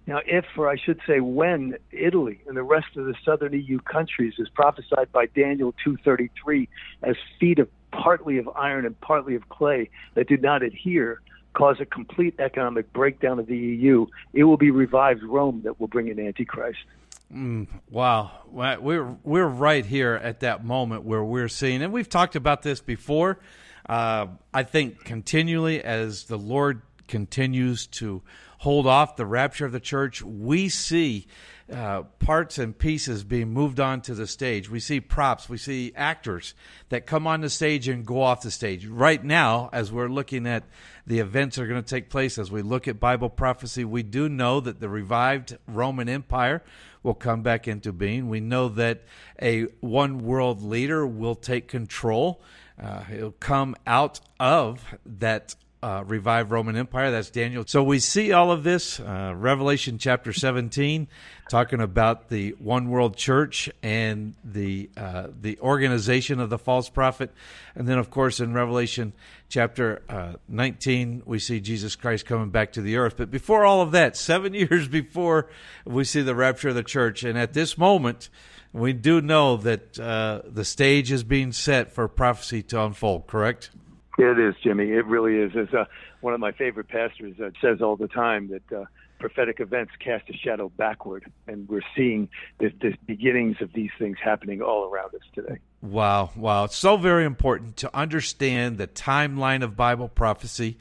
Now, if, or I should say, when Italy and the rest of the southern EU countries is prophesied by Daniel 2:33 as feet of partly of iron and partly of clay that do not adhere, cause a complete economic breakdown of the EU, it will be revived Rome that will bring in Antichrist. Mm, wow, we're we're right here at that moment where we're seeing, and we've talked about this before. Uh, I think continually as the Lord continues to hold off the rapture of the church, we see uh, parts and pieces being moved onto the stage. We see props, we see actors that come on the stage and go off the stage. Right now, as we're looking at the events that are going to take place, as we look at Bible prophecy, we do know that the revived Roman Empire will come back into being. We know that a one world leader will take control. Uh, he'll come out of that uh, revived Roman Empire. That's Daniel. So we see all of this. Uh, Revelation chapter 17, talking about the one world church and the uh, the organization of the false prophet, and then of course in Revelation chapter uh, 19 we see Jesus Christ coming back to the earth. But before all of that, seven years before we see the rapture of the church, and at this moment. We do know that uh, the stage is being set for prophecy to unfold, correct? It is, Jimmy. It really is. As uh, one of my favorite pastors uh, says all the time, that uh, prophetic events cast a shadow backward, and we're seeing the, the beginnings of these things happening all around us today. Wow, wow! It's so very important to understand the timeline of Bible prophecy.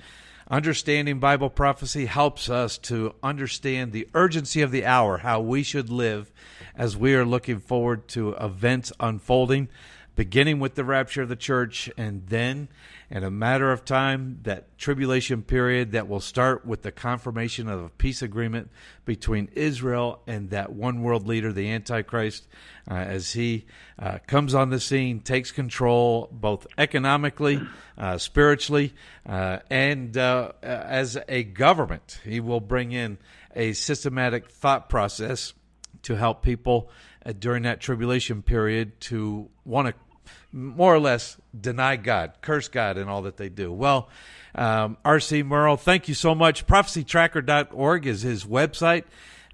Understanding Bible prophecy helps us to understand the urgency of the hour, how we should live as we are looking forward to events unfolding beginning with the rapture of the church, and then, in a matter of time, that tribulation period that will start with the confirmation of a peace agreement between Israel and that one world leader, the Antichrist, uh, as he uh, comes on the scene, takes control both economically, uh, spiritually, uh, and uh, as a government. He will bring in a systematic thought process to help people uh, during that tribulation period to want to more or less deny God, curse God in all that they do. Well, um, R.C. Merle, thank you so much. ProphecyTracker.org is his website.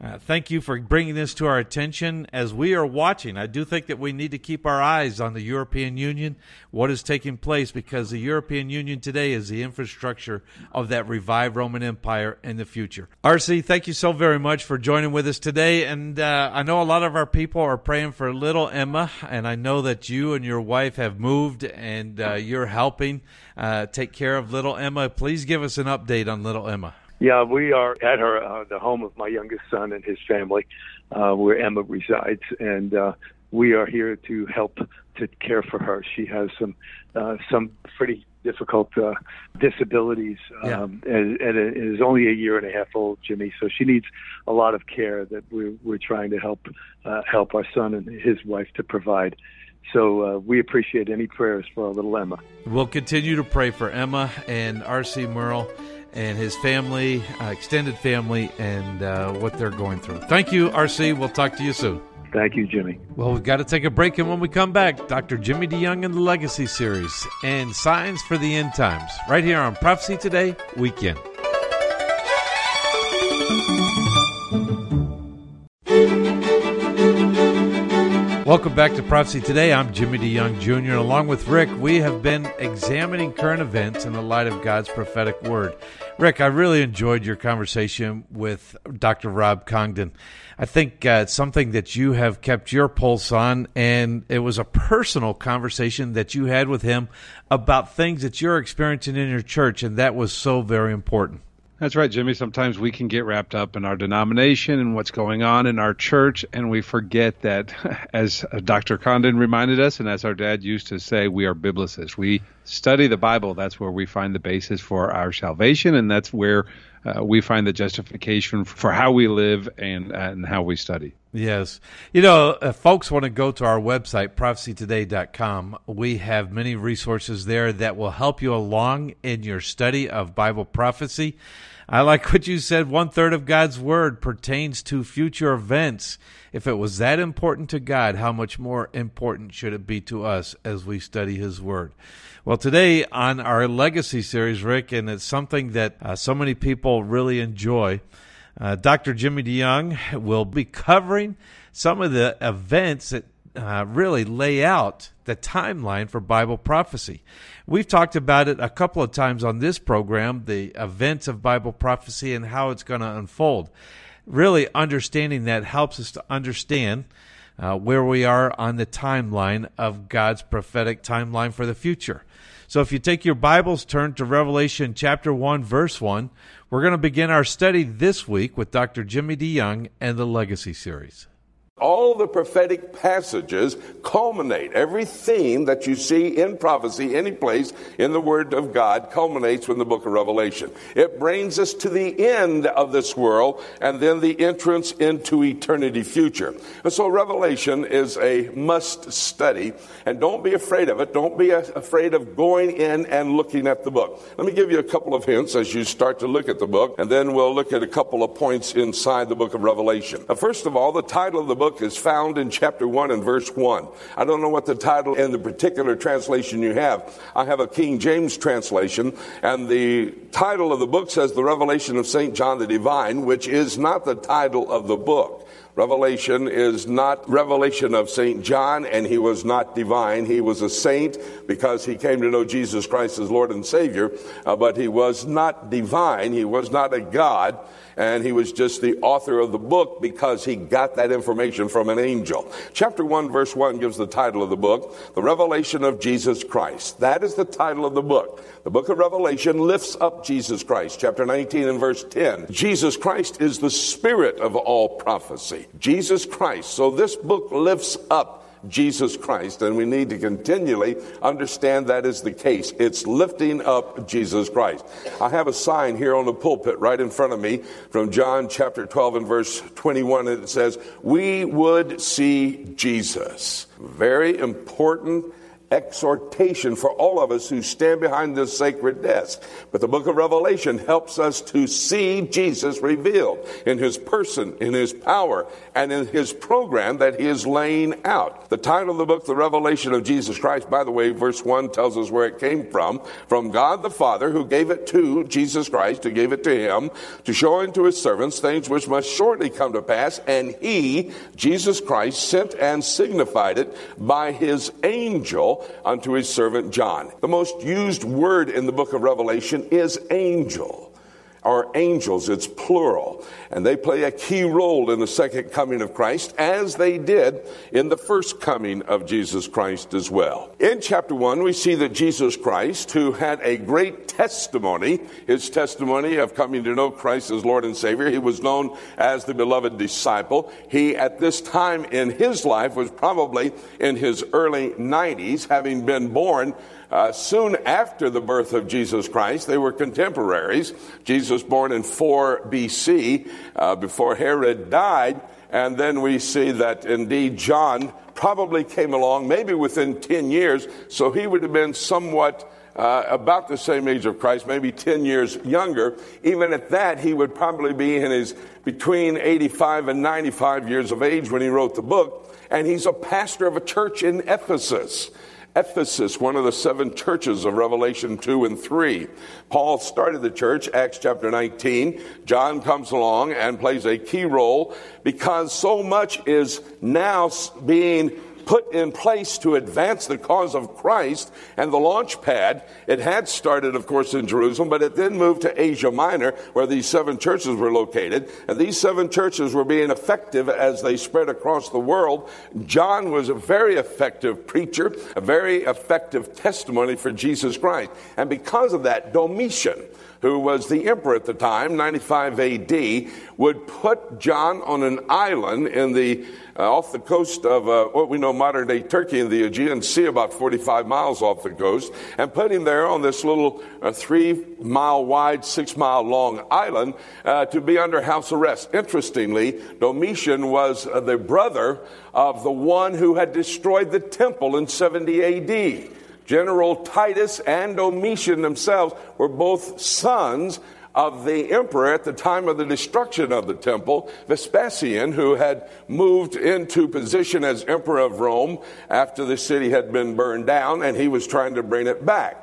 Uh, thank you for bringing this to our attention as we are watching. I do think that we need to keep our eyes on the European Union, what is taking place, because the European Union today is the infrastructure of that revived Roman Empire in the future. RC, thank you so very much for joining with us today. And uh, I know a lot of our people are praying for little Emma, and I know that you and your wife have moved and uh, you're helping uh, take care of little Emma. Please give us an update on little Emma. Yeah, we are at her uh, the home of my youngest son and his family, uh, where Emma resides, and uh, we are here to help to care for her. She has some uh, some pretty difficult uh, disabilities, um, yeah. and, and is only a year and a half old, Jimmy. So she needs a lot of care that we're we're trying to help uh, help our son and his wife to provide. So uh, we appreciate any prayers for our little Emma. We'll continue to pray for Emma and R.C. Merle and his family, uh, extended family, and uh, what they're going through. Thank you, RC. We'll talk to you soon. Thank you, Jimmy. Well, we've got to take a break, and when we come back, Dr. Jimmy DeYoung and the Legacy Series and Signs for the End Times, right here on Prophecy Today Weekend. Welcome back to Prophecy Today. I'm Jimmy DeYoung Jr. Along with Rick, we have been examining current events in the light of God's prophetic word. Rick, I really enjoyed your conversation with Dr. Rob Congdon. I think uh, it's something that you have kept your pulse on, and it was a personal conversation that you had with him about things that you're experiencing in your church, and that was so very important. That's right, Jimmy. Sometimes we can get wrapped up in our denomination and what's going on in our church, and we forget that, as Dr. Congdon reminded us, and as our dad used to say, we are biblicists. We study the Bible. That's where we find the basis for our salvation, and that's where uh, we find the justification for how we live and, and how we study. Yes. You know, if folks want to go to our website, prophecytoday.com, we have many resources there that will help you along in your study of Bible prophecy. I like what you said. One third of God's word pertains to future events. If it was that important to God, how much more important should it be to us as we study His word? Well, today on our legacy series, Rick, and it's something that uh, so many people really enjoy. Uh, Dr. Jimmy DeYoung will be covering some of the events that uh, really lay out the timeline for Bible prophecy. We've talked about it a couple of times on this program, the events of Bible prophecy and how it's going to unfold. Really, understanding that helps us to understand uh, where we are on the timeline of God's prophetic timeline for the future. So if you take your Bibles, turn to Revelation chapter 1, verse 1. We're going to begin our study this week with Dr. Jimmy DeYoung and the Legacy Series all the prophetic passages culminate. Every theme that you see in prophecy, any place in the Word of God, culminates in the book of Revelation. It brings us to the end of this world and then the entrance into eternity future. And so Revelation is a must study. And don't be afraid of it. Don't be afraid of going in and looking at the book. Let me give you a couple of hints as you start to look at the book, and then we'll look at a couple of points inside the book of Revelation. Now, first of all, the title of the book book is found in chapter 1 and verse 1. I don't know what the title in the particular translation you have. I have a King James translation, and the title of the book says The Revelation of St. John the Divine, which is not the title of the book. Revelation is not revelation of St. John, and he was not divine. He was a saint because he came to know Jesus Christ as Lord and Savior, uh, but he was not divine. He was not a God and he was just the author of the book because he got that information from an angel. Chapter 1, verse 1 gives the title of the book, The Revelation of Jesus Christ. That is the title of the book. The book of Revelation lifts up Jesus Christ. Chapter 19 and verse 10. Jesus Christ is the spirit of all prophecy. Jesus Christ. So this book lifts up Jesus Christ. And we need to continually understand that is the case. It's lifting up Jesus Christ. I have a sign here on the pulpit right in front of me from John chapter 12 and verse 21, and it says, We would see Jesus. Very important exhortation for all of us who stand behind this sacred desk. But the book of Revelation helps us to see Jesus revealed in his person, in his power, and in his program that he is laying out. The title of the book, The Revelation of Jesus Christ, by the way, verse 1 tells us where it came from. From God the Father, who gave it to Jesus Christ, who gave it to him, to show unto his servants things which must shortly come to pass. And he, Jesus Christ, sent and signified it by his angel unto his servant John. The most used word in the book of Revelation is angel or angels, it's plural. And they play a key role in the second coming of Christ, as they did in the first coming of Jesus Christ as well. In chapter 1, we see that Jesus Christ, who had a great testimony, his testimony of coming to know Christ as Lord and Savior, he was known as the beloved disciple. He, at this time in his life, was probably in his early 90s, having been born uh, soon after the birth of Jesus Christ. They were contemporaries. Jesus born in 4 BC, uh, before Herod died. And then we see that indeed John probably came along maybe within 10 years, so he would have been somewhat uh, about the same age of Christ, maybe 10 years younger. Even at that, he would probably be in his between 85 and 95 years of age when he wrote the book. And he's a pastor of a church in Ephesus. Ephesus, one of the seven churches of Revelation 2 and 3. Paul started the church, Acts chapter 19. John comes along and plays a key role because so much is now being put in place to advance the cause of Christ and the launch pad. It had started, of course, in Jerusalem, but it then moved to Asia Minor, where these seven churches were located. And these seven churches were being effective as they spread across the world. John was a very effective preacher, a very effective testimony for Jesus Christ. And because of that, Domitian, who was the emperor at the time, 95 AD, would put John on an island in the uh, off the coast of uh, what we know modern day Turkey in the Aegean Sea, about 45 miles off the coast, and put him there on this little uh, three mile wide, six mile long island uh, to be under house arrest. Interestingly, Domitian was uh, the brother of the one who had destroyed the temple in 70 AD. General Titus and Domitian themselves were both sons of the emperor at the time of the destruction of the temple, Vespasian, who had moved into position as emperor of Rome after the city had been burned down, and he was trying to bring it back.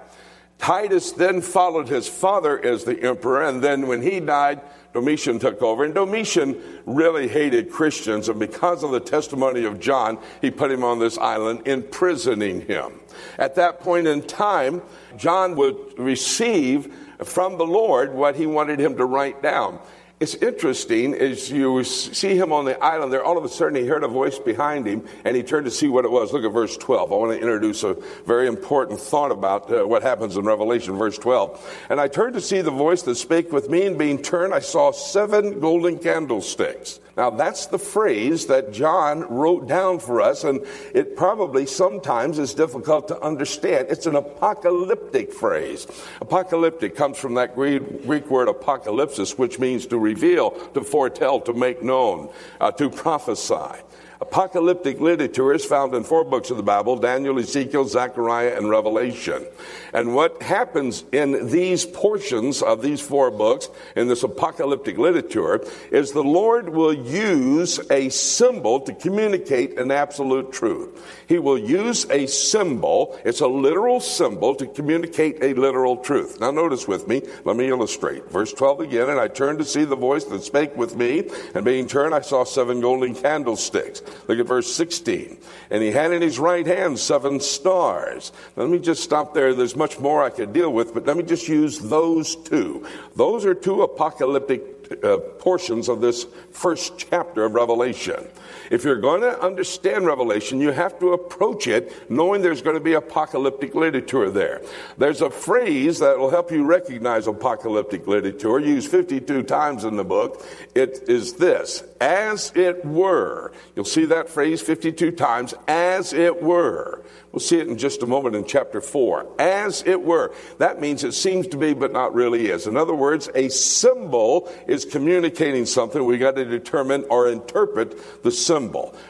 Titus then followed his father as the emperor, and then when he died, Domitian took over. And Domitian really hated Christians, and because of the testimony of John, he put him on this island, imprisoning him. At that point in time, John would receive from the Lord what he wanted him to write down. It's interesting as you see him on the island there, all of a sudden he heard a voice behind him and he turned to see what it was. Look at verse 12. I want to introduce a very important thought about uh, what happens in Revelation, verse 12. And I turned to see the voice that spake with me, and being turned, I saw seven golden candlesticks. Now, that's the phrase that John wrote down for us, and it probably sometimes is difficult to understand. It's an apocalyptic phrase. Apocalyptic comes from that Greek, word apocalypsis, which means to reveal, to foretell, to make known, uh, to prophesy. Apocalyptic literature is found in four books of the Bible Daniel, Ezekiel, Zechariah, and Revelation. And what happens in these portions of these four books, in this apocalyptic literature, is the Lord will use a symbol to communicate an absolute truth. He will use a symbol, it's a literal symbol, to communicate a literal truth. Now, notice with me, let me illustrate. Verse 12 again, and I turned to see the voice that spake with me, and being turned, I saw seven golden candlesticks. Look at verse 16. And he had in his right hand seven stars. Now, let me just stop there. There's much more I could deal with, but let me just use those two. Those are two apocalyptic uh, portions of this first chapter of Revelation. If you're going to understand Revelation, you have to approach it knowing there's going to be apocalyptic literature there. There's a phrase that will help you recognize apocalyptic literature, used 52 times in the book. It is this, as it were. You'll see that phrase 52 times, as it were. We'll see it in just a moment in chapter 4. As it were. That means it seems to be, but not really is. In other words, a symbol is communicating something. We got to determine or interpret the symbol.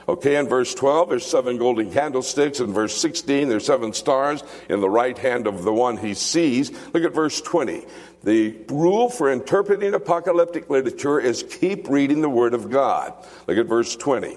Okay, in verse 12, there's seven golden candlesticks. In verse 16, there's seven stars in the right hand of the one he sees. Look at verse 20. The rule for interpreting apocalyptic literature is keep reading the Word of God. Look at verse 20.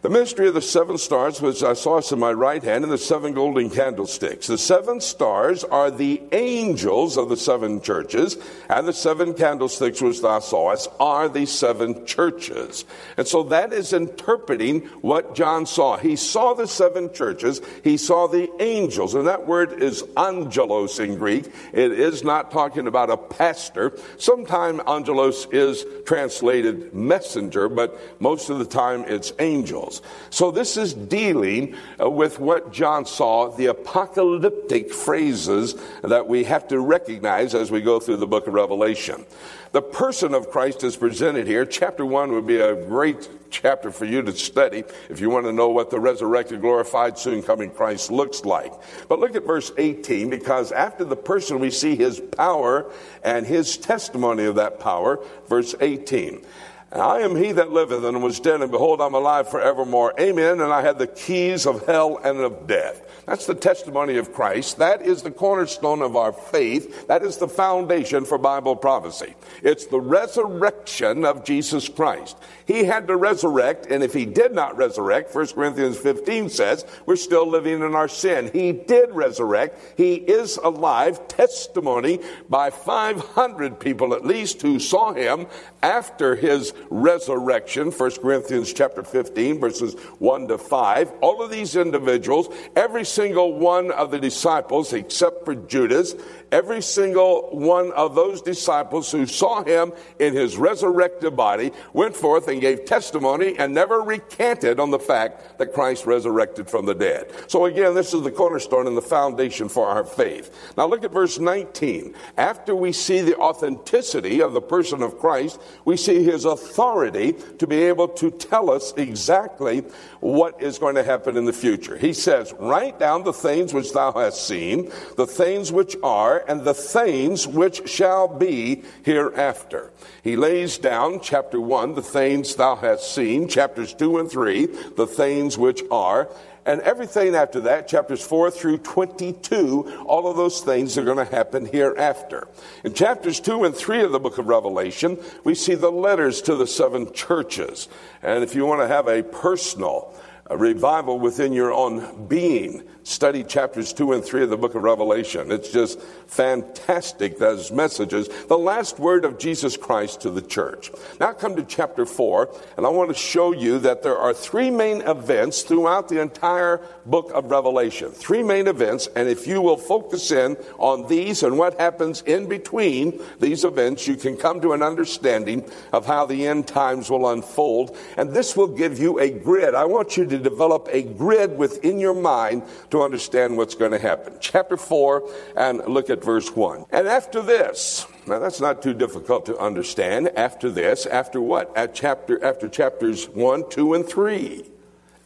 The mystery of the seven stars, which I saw in my right hand, and the seven golden candlesticks. The seven stars are the angels of the seven churches, and the seven candlesticks which thou sawest are the seven churches. And so that is interpreting what John saw. He saw the seven churches, he saw the angels, and that word is angelos in Greek. It is not talking about a pastor. Sometimes angelos is translated messenger, but most of the time it's angels. So this is dealing uh, with what John saw, the apocalyptic phrases that we have to recognize as we go through the book of Revelation. The person of Christ is presented here. Chapter 1 would be a great chapter for you to study if you want to know what the resurrected, glorified, soon coming Christ looks like. But look at verse 18 because after the person we see his power and his testimony of that power. Verse 18. I am he that liveth and was dead, and behold, I'm alive forevermore. Amen. And I have the keys of hell and of death. That's the testimony of Christ. That is the cornerstone of our faith. That is the foundation for Bible prophecy. It's the resurrection of Jesus Christ. He had to resurrect, and if he did not resurrect, 1 Corinthians 15 says, we're still living in our sin. He did resurrect. He is alive. Testimony by 500 people at least who saw him after his resurrection, 1 Corinthians chapter 15, verses 1 to 5. All of these individuals, every single one of the disciples, except for Judas, every single one of those disciples who saw him in his resurrected body went forth and gave testimony and never recanted on the fact that Christ resurrected from the dead. So again, this is the cornerstone and the foundation for our faith. Now look at verse 19. After we see the authenticity of the person of Christ, we see his authority to be able to tell us exactly what is going to happen in the future. He says, Write down the things which thou hast seen, the things which are, and the things which shall be hereafter. He lays down, chapter 1, the things thou hast seen, chapters 2 and 3, the things which are, and everything after that, chapters 4 through 22, all of those things are going to happen hereafter. In chapters 2 and 3 of the book of Revelation, we see the letters to the seven churches. And if you want to have a personal a revival within your own being. Study chapters 2 and 3 of the book of Revelation. It's just fantastic, those messages. The last word of Jesus Christ to the church. Now come to chapter 4, and I want to show you that there are three main events throughout the entire book of Revelation. Three main events, and if you will focus in on these and what happens in between these events, you can come to an understanding of how the end times will unfold. And this will give you a grid. I want you to develop a grid within your mind to understand what's going to happen. Chapter 4, and look at verse 1. And after this, now that's not too difficult to understand. After this, after what? At chapter, after chapters 1, 2, and 3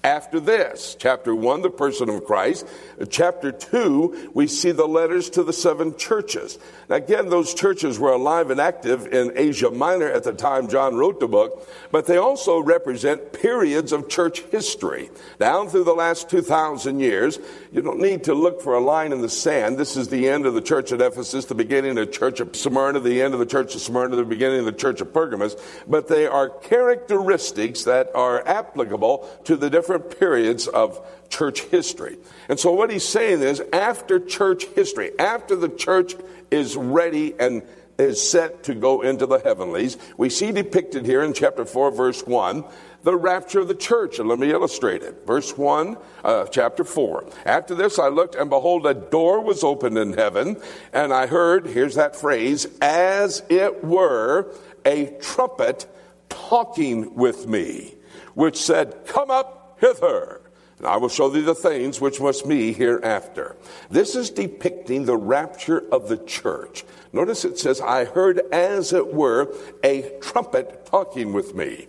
after this. Chapter 1, the person of Christ. Chapter 2, we see the letters to the seven churches. Now, again, those churches were alive and active in Asia Minor at the time John wrote the book, but they also represent periods of church history. Down through the last 2,000 years, you don't need to look for a line in the sand. This is the end of the church at Ephesus, the beginning of the church of Smyrna, the end of the church of Smyrna, the beginning of the church of Pergamos, but they are characteristics that are applicable to the different different periods of church history. And so what he's saying is after church history, after the church is ready and is set to go into the heavenlies, we see depicted here in chapter 4, verse 1, the rapture of the church. And let me illustrate it. Verse 1, uh, chapter 4. After this I looked, and behold, a door was opened in heaven, and I heard, here's that phrase, as it were a trumpet talking with me, which said, Come up hither. And I will show thee the things which must be hereafter. This is depicting the rapture of the church. Notice it says, I heard as it were a trumpet talking with me.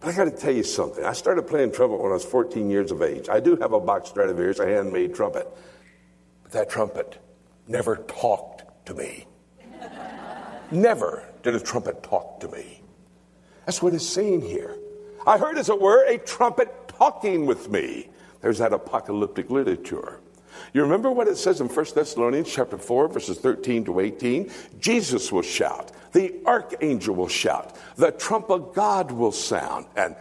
But I got to tell you something. I started playing trumpet when I was 14 years of age. I do have a Bach Stradivarius, a handmade trumpet. But that trumpet never talked to me. never did a trumpet talk to me. That's what it's saying here. I heard, as it were, a trumpet talking with me. There's that apocalyptic literature. You remember what it says in 1 Thessalonians chapter 4 verses 13 to 18? Jesus will shout, the archangel will shout, the trump of God will sound, and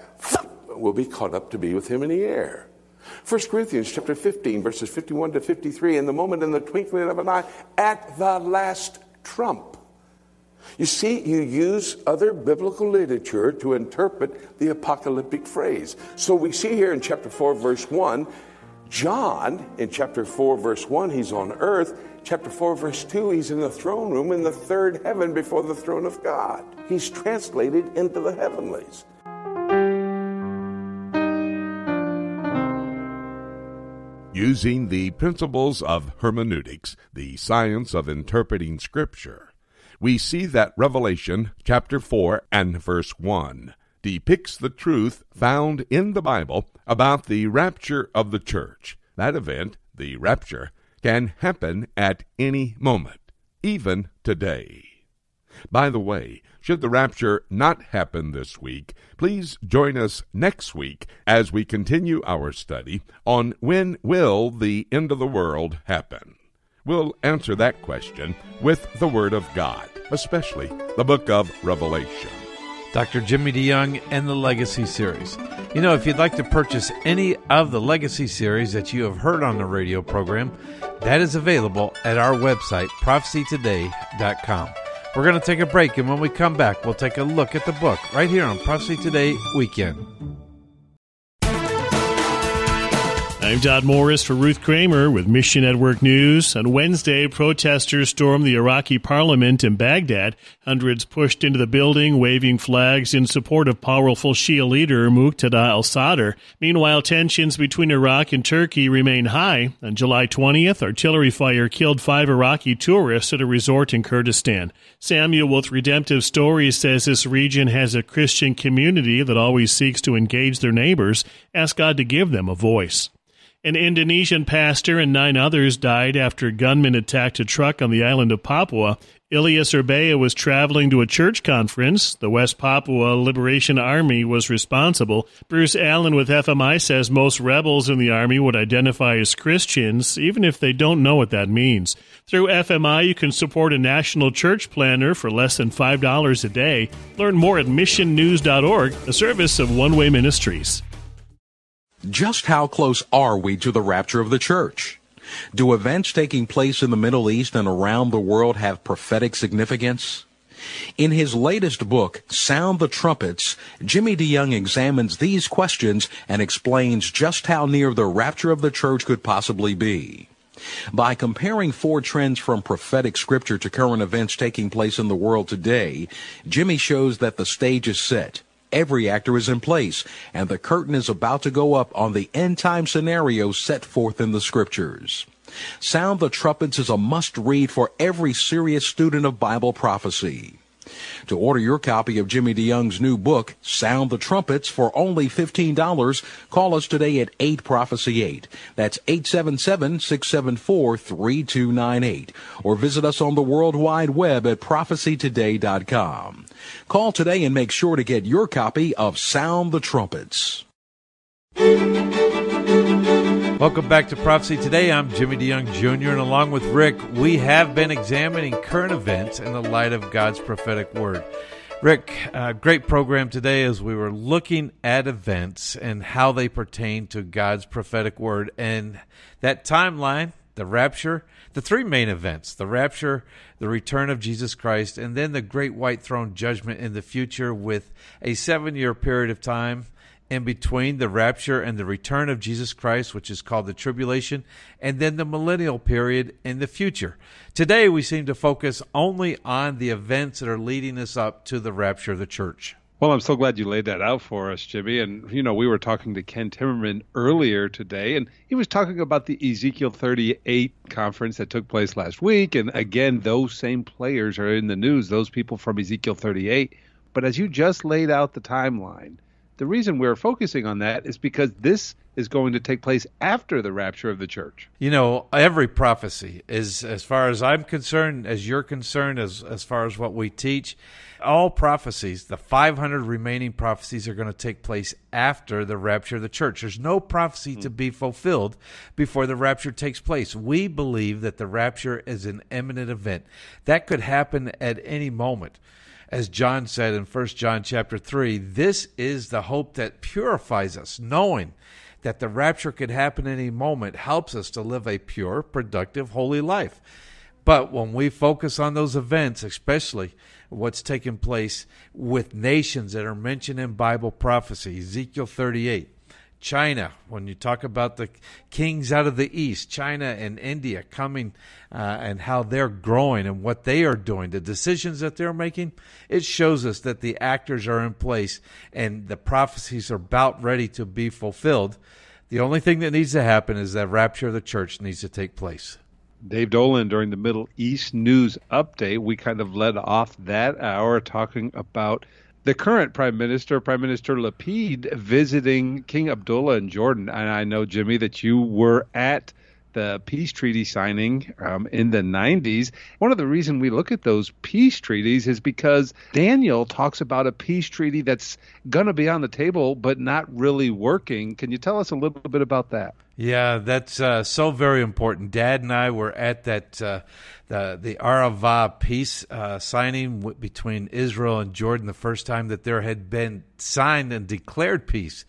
we'll be caught up to be with him in the air. 1 Corinthians chapter 15 verses 51 to 53 in the moment in the twinkling of an eye at the last trump you see, you use other biblical literature to interpret the apocalyptic phrase. So we see here in chapter 4, verse 1, John, in chapter 4, verse 1, he's on earth. Chapter 4, verse 2, he's in the throne room in the third heaven before the throne of God. He's translated into the heavenlies. Using the principles of hermeneutics, the science of interpreting Scripture we see that Revelation chapter 4 and verse 1 depicts the truth found in the Bible about the rapture of the church. That event, the rapture, can happen at any moment, even today. By the way, should the rapture not happen this week, please join us next week as we continue our study on when will the end of the world happen. We'll answer that question with the Word of God, especially the book of Revelation. Dr. Jimmy DeYoung and the Legacy Series. You know, if you'd like to purchase any of the Legacy Series that you have heard on the radio program, that is available at our website, prophecytoday.com. We're going to take a break, and when we come back, we'll take a look at the book right here on Prophecy Today Weekend. I'm Todd Morris for Ruth Kramer with Mission Network News. On Wednesday, protesters stormed the Iraqi parliament in Baghdad. Hundreds pushed into the building, waving flags in support of powerful Shia leader Muqtada al-Sadr. Meanwhile, tensions between Iraq and Turkey remain high. On July 20th, artillery fire killed five Iraqi tourists at a resort in Kurdistan. Samuel with Redemptive Stories says this region has a Christian community that always seeks to engage their neighbors. Ask God to give them a voice. An Indonesian pastor and nine others died after gunmen attacked a truck on the island of Papua. Ilyas Urbea was traveling to a church conference. The West Papua Liberation Army was responsible. Bruce Allen with FMI says most rebels in the Army would identify as Christians, even if they don't know what that means. Through FMI, you can support a national church planner for less than $5 a day. Learn more at missionnews.org, a service of One Way Ministries. Just how close are we to the rapture of the church? Do events taking place in the Middle East and around the world have prophetic significance? In his latest book, Sound the Trumpets, Jimmy DeYoung examines these questions and explains just how near the rapture of the church could possibly be. By comparing four trends from prophetic scripture to current events taking place in the world today, Jimmy shows that the stage is set Every actor is in place, and the curtain is about to go up on the end time scenario set forth in the scriptures. Sound the Trumpets is a must read for every serious student of Bible prophecy. To order your copy of Jimmy DeYoung's new book, Sound the Trumpets, for only $15, call us today at 8 Prophecy 8. That's 877-674-3298. Or visit us on the World Wide Web at prophecytoday.com. Call today and make sure to get your copy of Sound the Trumpets. Welcome back to Prophecy Today. I'm Jimmy DeYoung Jr., and along with Rick, we have been examining current events in the light of God's prophetic word. Rick, uh, great program today as we were looking at events and how they pertain to God's prophetic word and that timeline, the rapture, the three main events the rapture, the return of Jesus Christ, and then the great white throne judgment in the future with a seven year period of time in between the rapture and the return of Jesus Christ, which is called the tribulation, and then the millennial period in the future. Today, we seem to focus only on the events that are leading us up to the rapture of the church. Well, I'm so glad you laid that out for us, Jimmy. And, you know, we were talking to Ken Timmerman earlier today, and he was talking about the Ezekiel 38 conference that took place last week. And again, those same players are in the news, those people from Ezekiel 38. But as you just laid out the timeline, the reason we're focusing on that is because this is going to take place after the rapture of the church. You know, every prophecy is, as far as I'm concerned, as you're concerned, as as far as what we teach, all prophecies, the 500 remaining prophecies, are going to take place after the rapture of the church. There's no prophecy to hmm. be fulfilled before the rapture takes place. We believe that the rapture is an imminent event that could happen at any moment as John said in 1 John chapter 3, this is the hope that purifies us, knowing that the rapture could happen any moment helps us to live a pure, productive, holy life. But when we focus on those events, especially what's taking place with nations that are mentioned in Bible prophecy, Ezekiel 38, China, when you talk about the kings out of the east, China and India coming uh, and how they're growing and what they are doing, the decisions that they're making, it shows us that the actors are in place and the prophecies are about ready to be fulfilled. The only thing that needs to happen is that rapture of the church needs to take place. Dave Dolan during the Middle East News Update, we kind of led off that hour talking about the current prime minister, Prime Minister Lapid, visiting King Abdullah in Jordan. And I know, Jimmy, that you were at the peace treaty signing um, in the 90s. One of the reasons we look at those peace treaties is because Daniel talks about a peace treaty that's going to be on the table but not really working. Can you tell us a little bit about that? Yeah, that's uh, so very important. Dad and I were at that uh, the the Arava peace uh, signing w- between Israel and Jordan the first time that there had been signed and declared peace.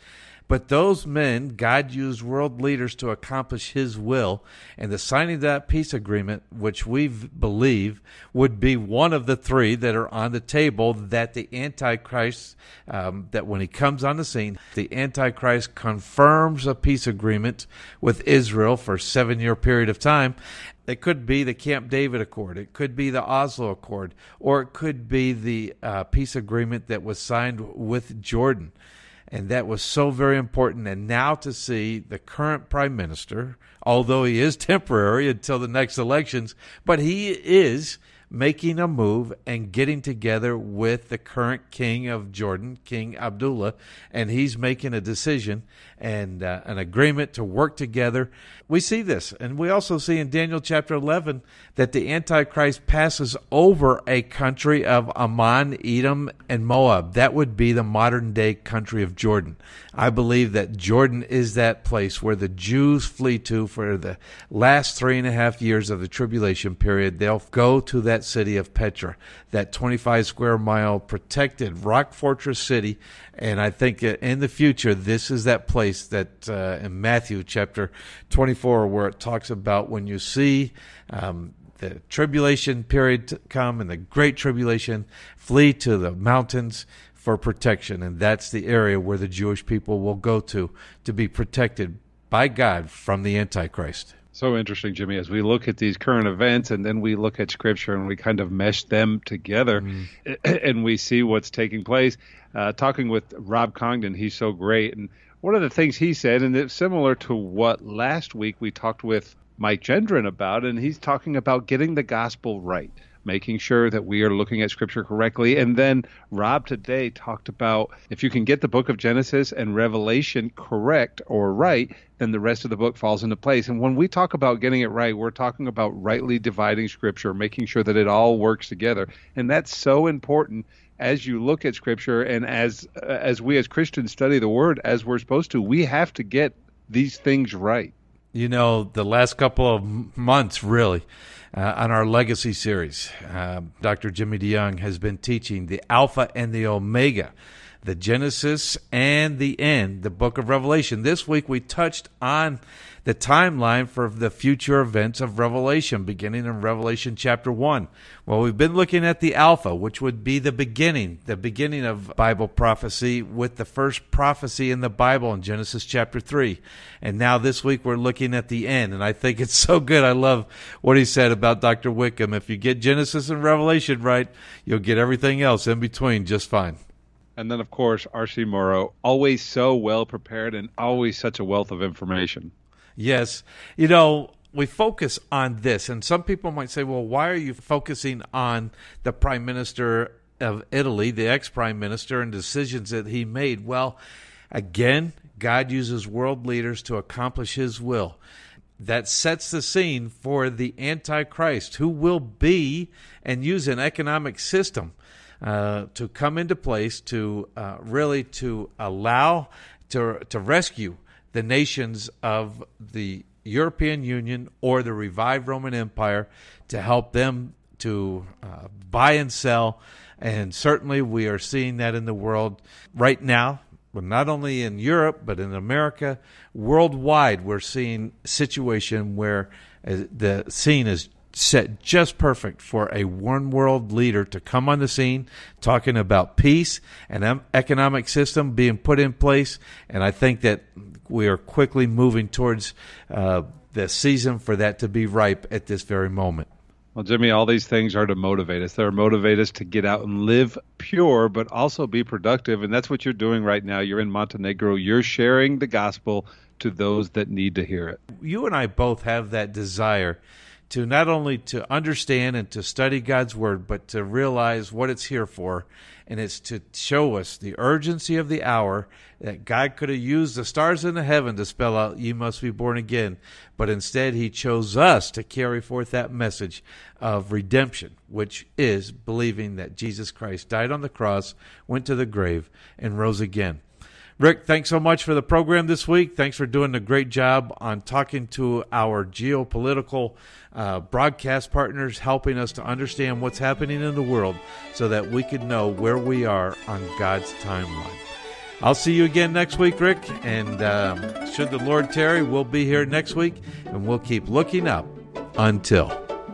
But those men, God used world leaders to accomplish his will, and the signing of that peace agreement, which we believe would be one of the three that are on the table, that the Antichrist, um, that when he comes on the scene, the Antichrist confirms a peace agreement with Israel for a seven year period of time. It could be the Camp David Accord. It could be the Oslo Accord, or it could be the uh, peace agreement that was signed with Jordan. And that was so very important. And now to see the current prime minister, although he is temporary until the next elections, but he is making a move and getting together with the current king of Jordan, King Abdullah, and he's making a decision and uh, an agreement to work together. We see this, and we also see in Daniel chapter 11 that the Antichrist passes over a country of Ammon, Edom, and Moab. That would be the modern day country of Jordan. I believe that Jordan is that place where the Jews flee to for the last three and a half years of the tribulation period. They'll go to that city of Petra, that 25 square mile protected rock fortress city. And I think in the future, this is that place that uh, in Matthew chapter 24, where it talks about when you see um, the tribulation period come and the great tribulation, flee to the mountains for protection. And that's the area where the Jewish people will go to to be protected by God from the Antichrist. So interesting, Jimmy, as we look at these current events and then we look at Scripture and we kind of mesh them together mm. and we see what's taking place. Uh, talking with Rob Congdon, he's so great. And one of the things he said, and it's similar to what last week we talked with Mike Gendron about, and he's talking about getting the gospel right making sure that we are looking at scripture correctly. And then Rob today talked about if you can get the book of Genesis and Revelation correct or right, then the rest of the book falls into place. And when we talk about getting it right, we're talking about rightly dividing scripture, making sure that it all works together. And that's so important as you look at scripture and as as we as Christians study the word as we're supposed to, we have to get these things right. You know, the last couple of months really uh, on our legacy series. Uh, Dr. Jimmy DeYoung has been teaching the Alpha and the Omega, the Genesis and the end, the book of Revelation. This week we touched on the timeline for the future events of Revelation, beginning in Revelation chapter 1. Well, we've been looking at the Alpha, which would be the beginning, the beginning of Bible prophecy with the first prophecy in the Bible in Genesis chapter 3. And now this week we're looking at the end. And I think it's so good. I love what he said about Dr. Wickham. If you get Genesis and Revelation right, you'll get everything else in between just fine. And then, of course, R.C. Morrow, always so well prepared and always such a wealth of information. Yes. You know, we focus on this, and some people might say, well, why are you focusing on the prime minister of Italy, the ex prime minister, and decisions that he made? Well, again, God uses world leaders to accomplish his will. That sets the scene for the Antichrist, who will be and use an economic system uh, to come into place to uh, really to allow to to rescue the nations of the European Union or the revived Roman Empire to help them to uh, buy and sell. And certainly we are seeing that in the world right now, but not only in Europe, but in America, worldwide, we're seeing situation where uh, the scene is set just perfect for a one world leader to come on the scene talking about peace and economic system being put in place. And I think that we are quickly moving towards uh, the season for that to be ripe at this very moment. Well, Jimmy, all these things are to motivate us. They're motivate us to get out and live pure, but also be productive. And that's what you're doing right now. You're in Montenegro. You're sharing the gospel to those that need to hear it. You and I both have that desire to not only to understand and to study God's word, but to realize what it's here for. And it's to show us the urgency of the hour that God could have used the stars in the heaven to spell out, You must be born again. But instead, He chose us to carry forth that message of redemption, which is believing that Jesus Christ died on the cross, went to the grave, and rose again. Rick, thanks so much for the program this week. Thanks for doing a great job on talking to our geopolitical uh, broadcast partners, helping us to understand what's happening in the world so that we can know where we are on God's timeline. I'll see you again next week, Rick. And um, should the Lord tarry, we'll be here next week and we'll keep looking up until.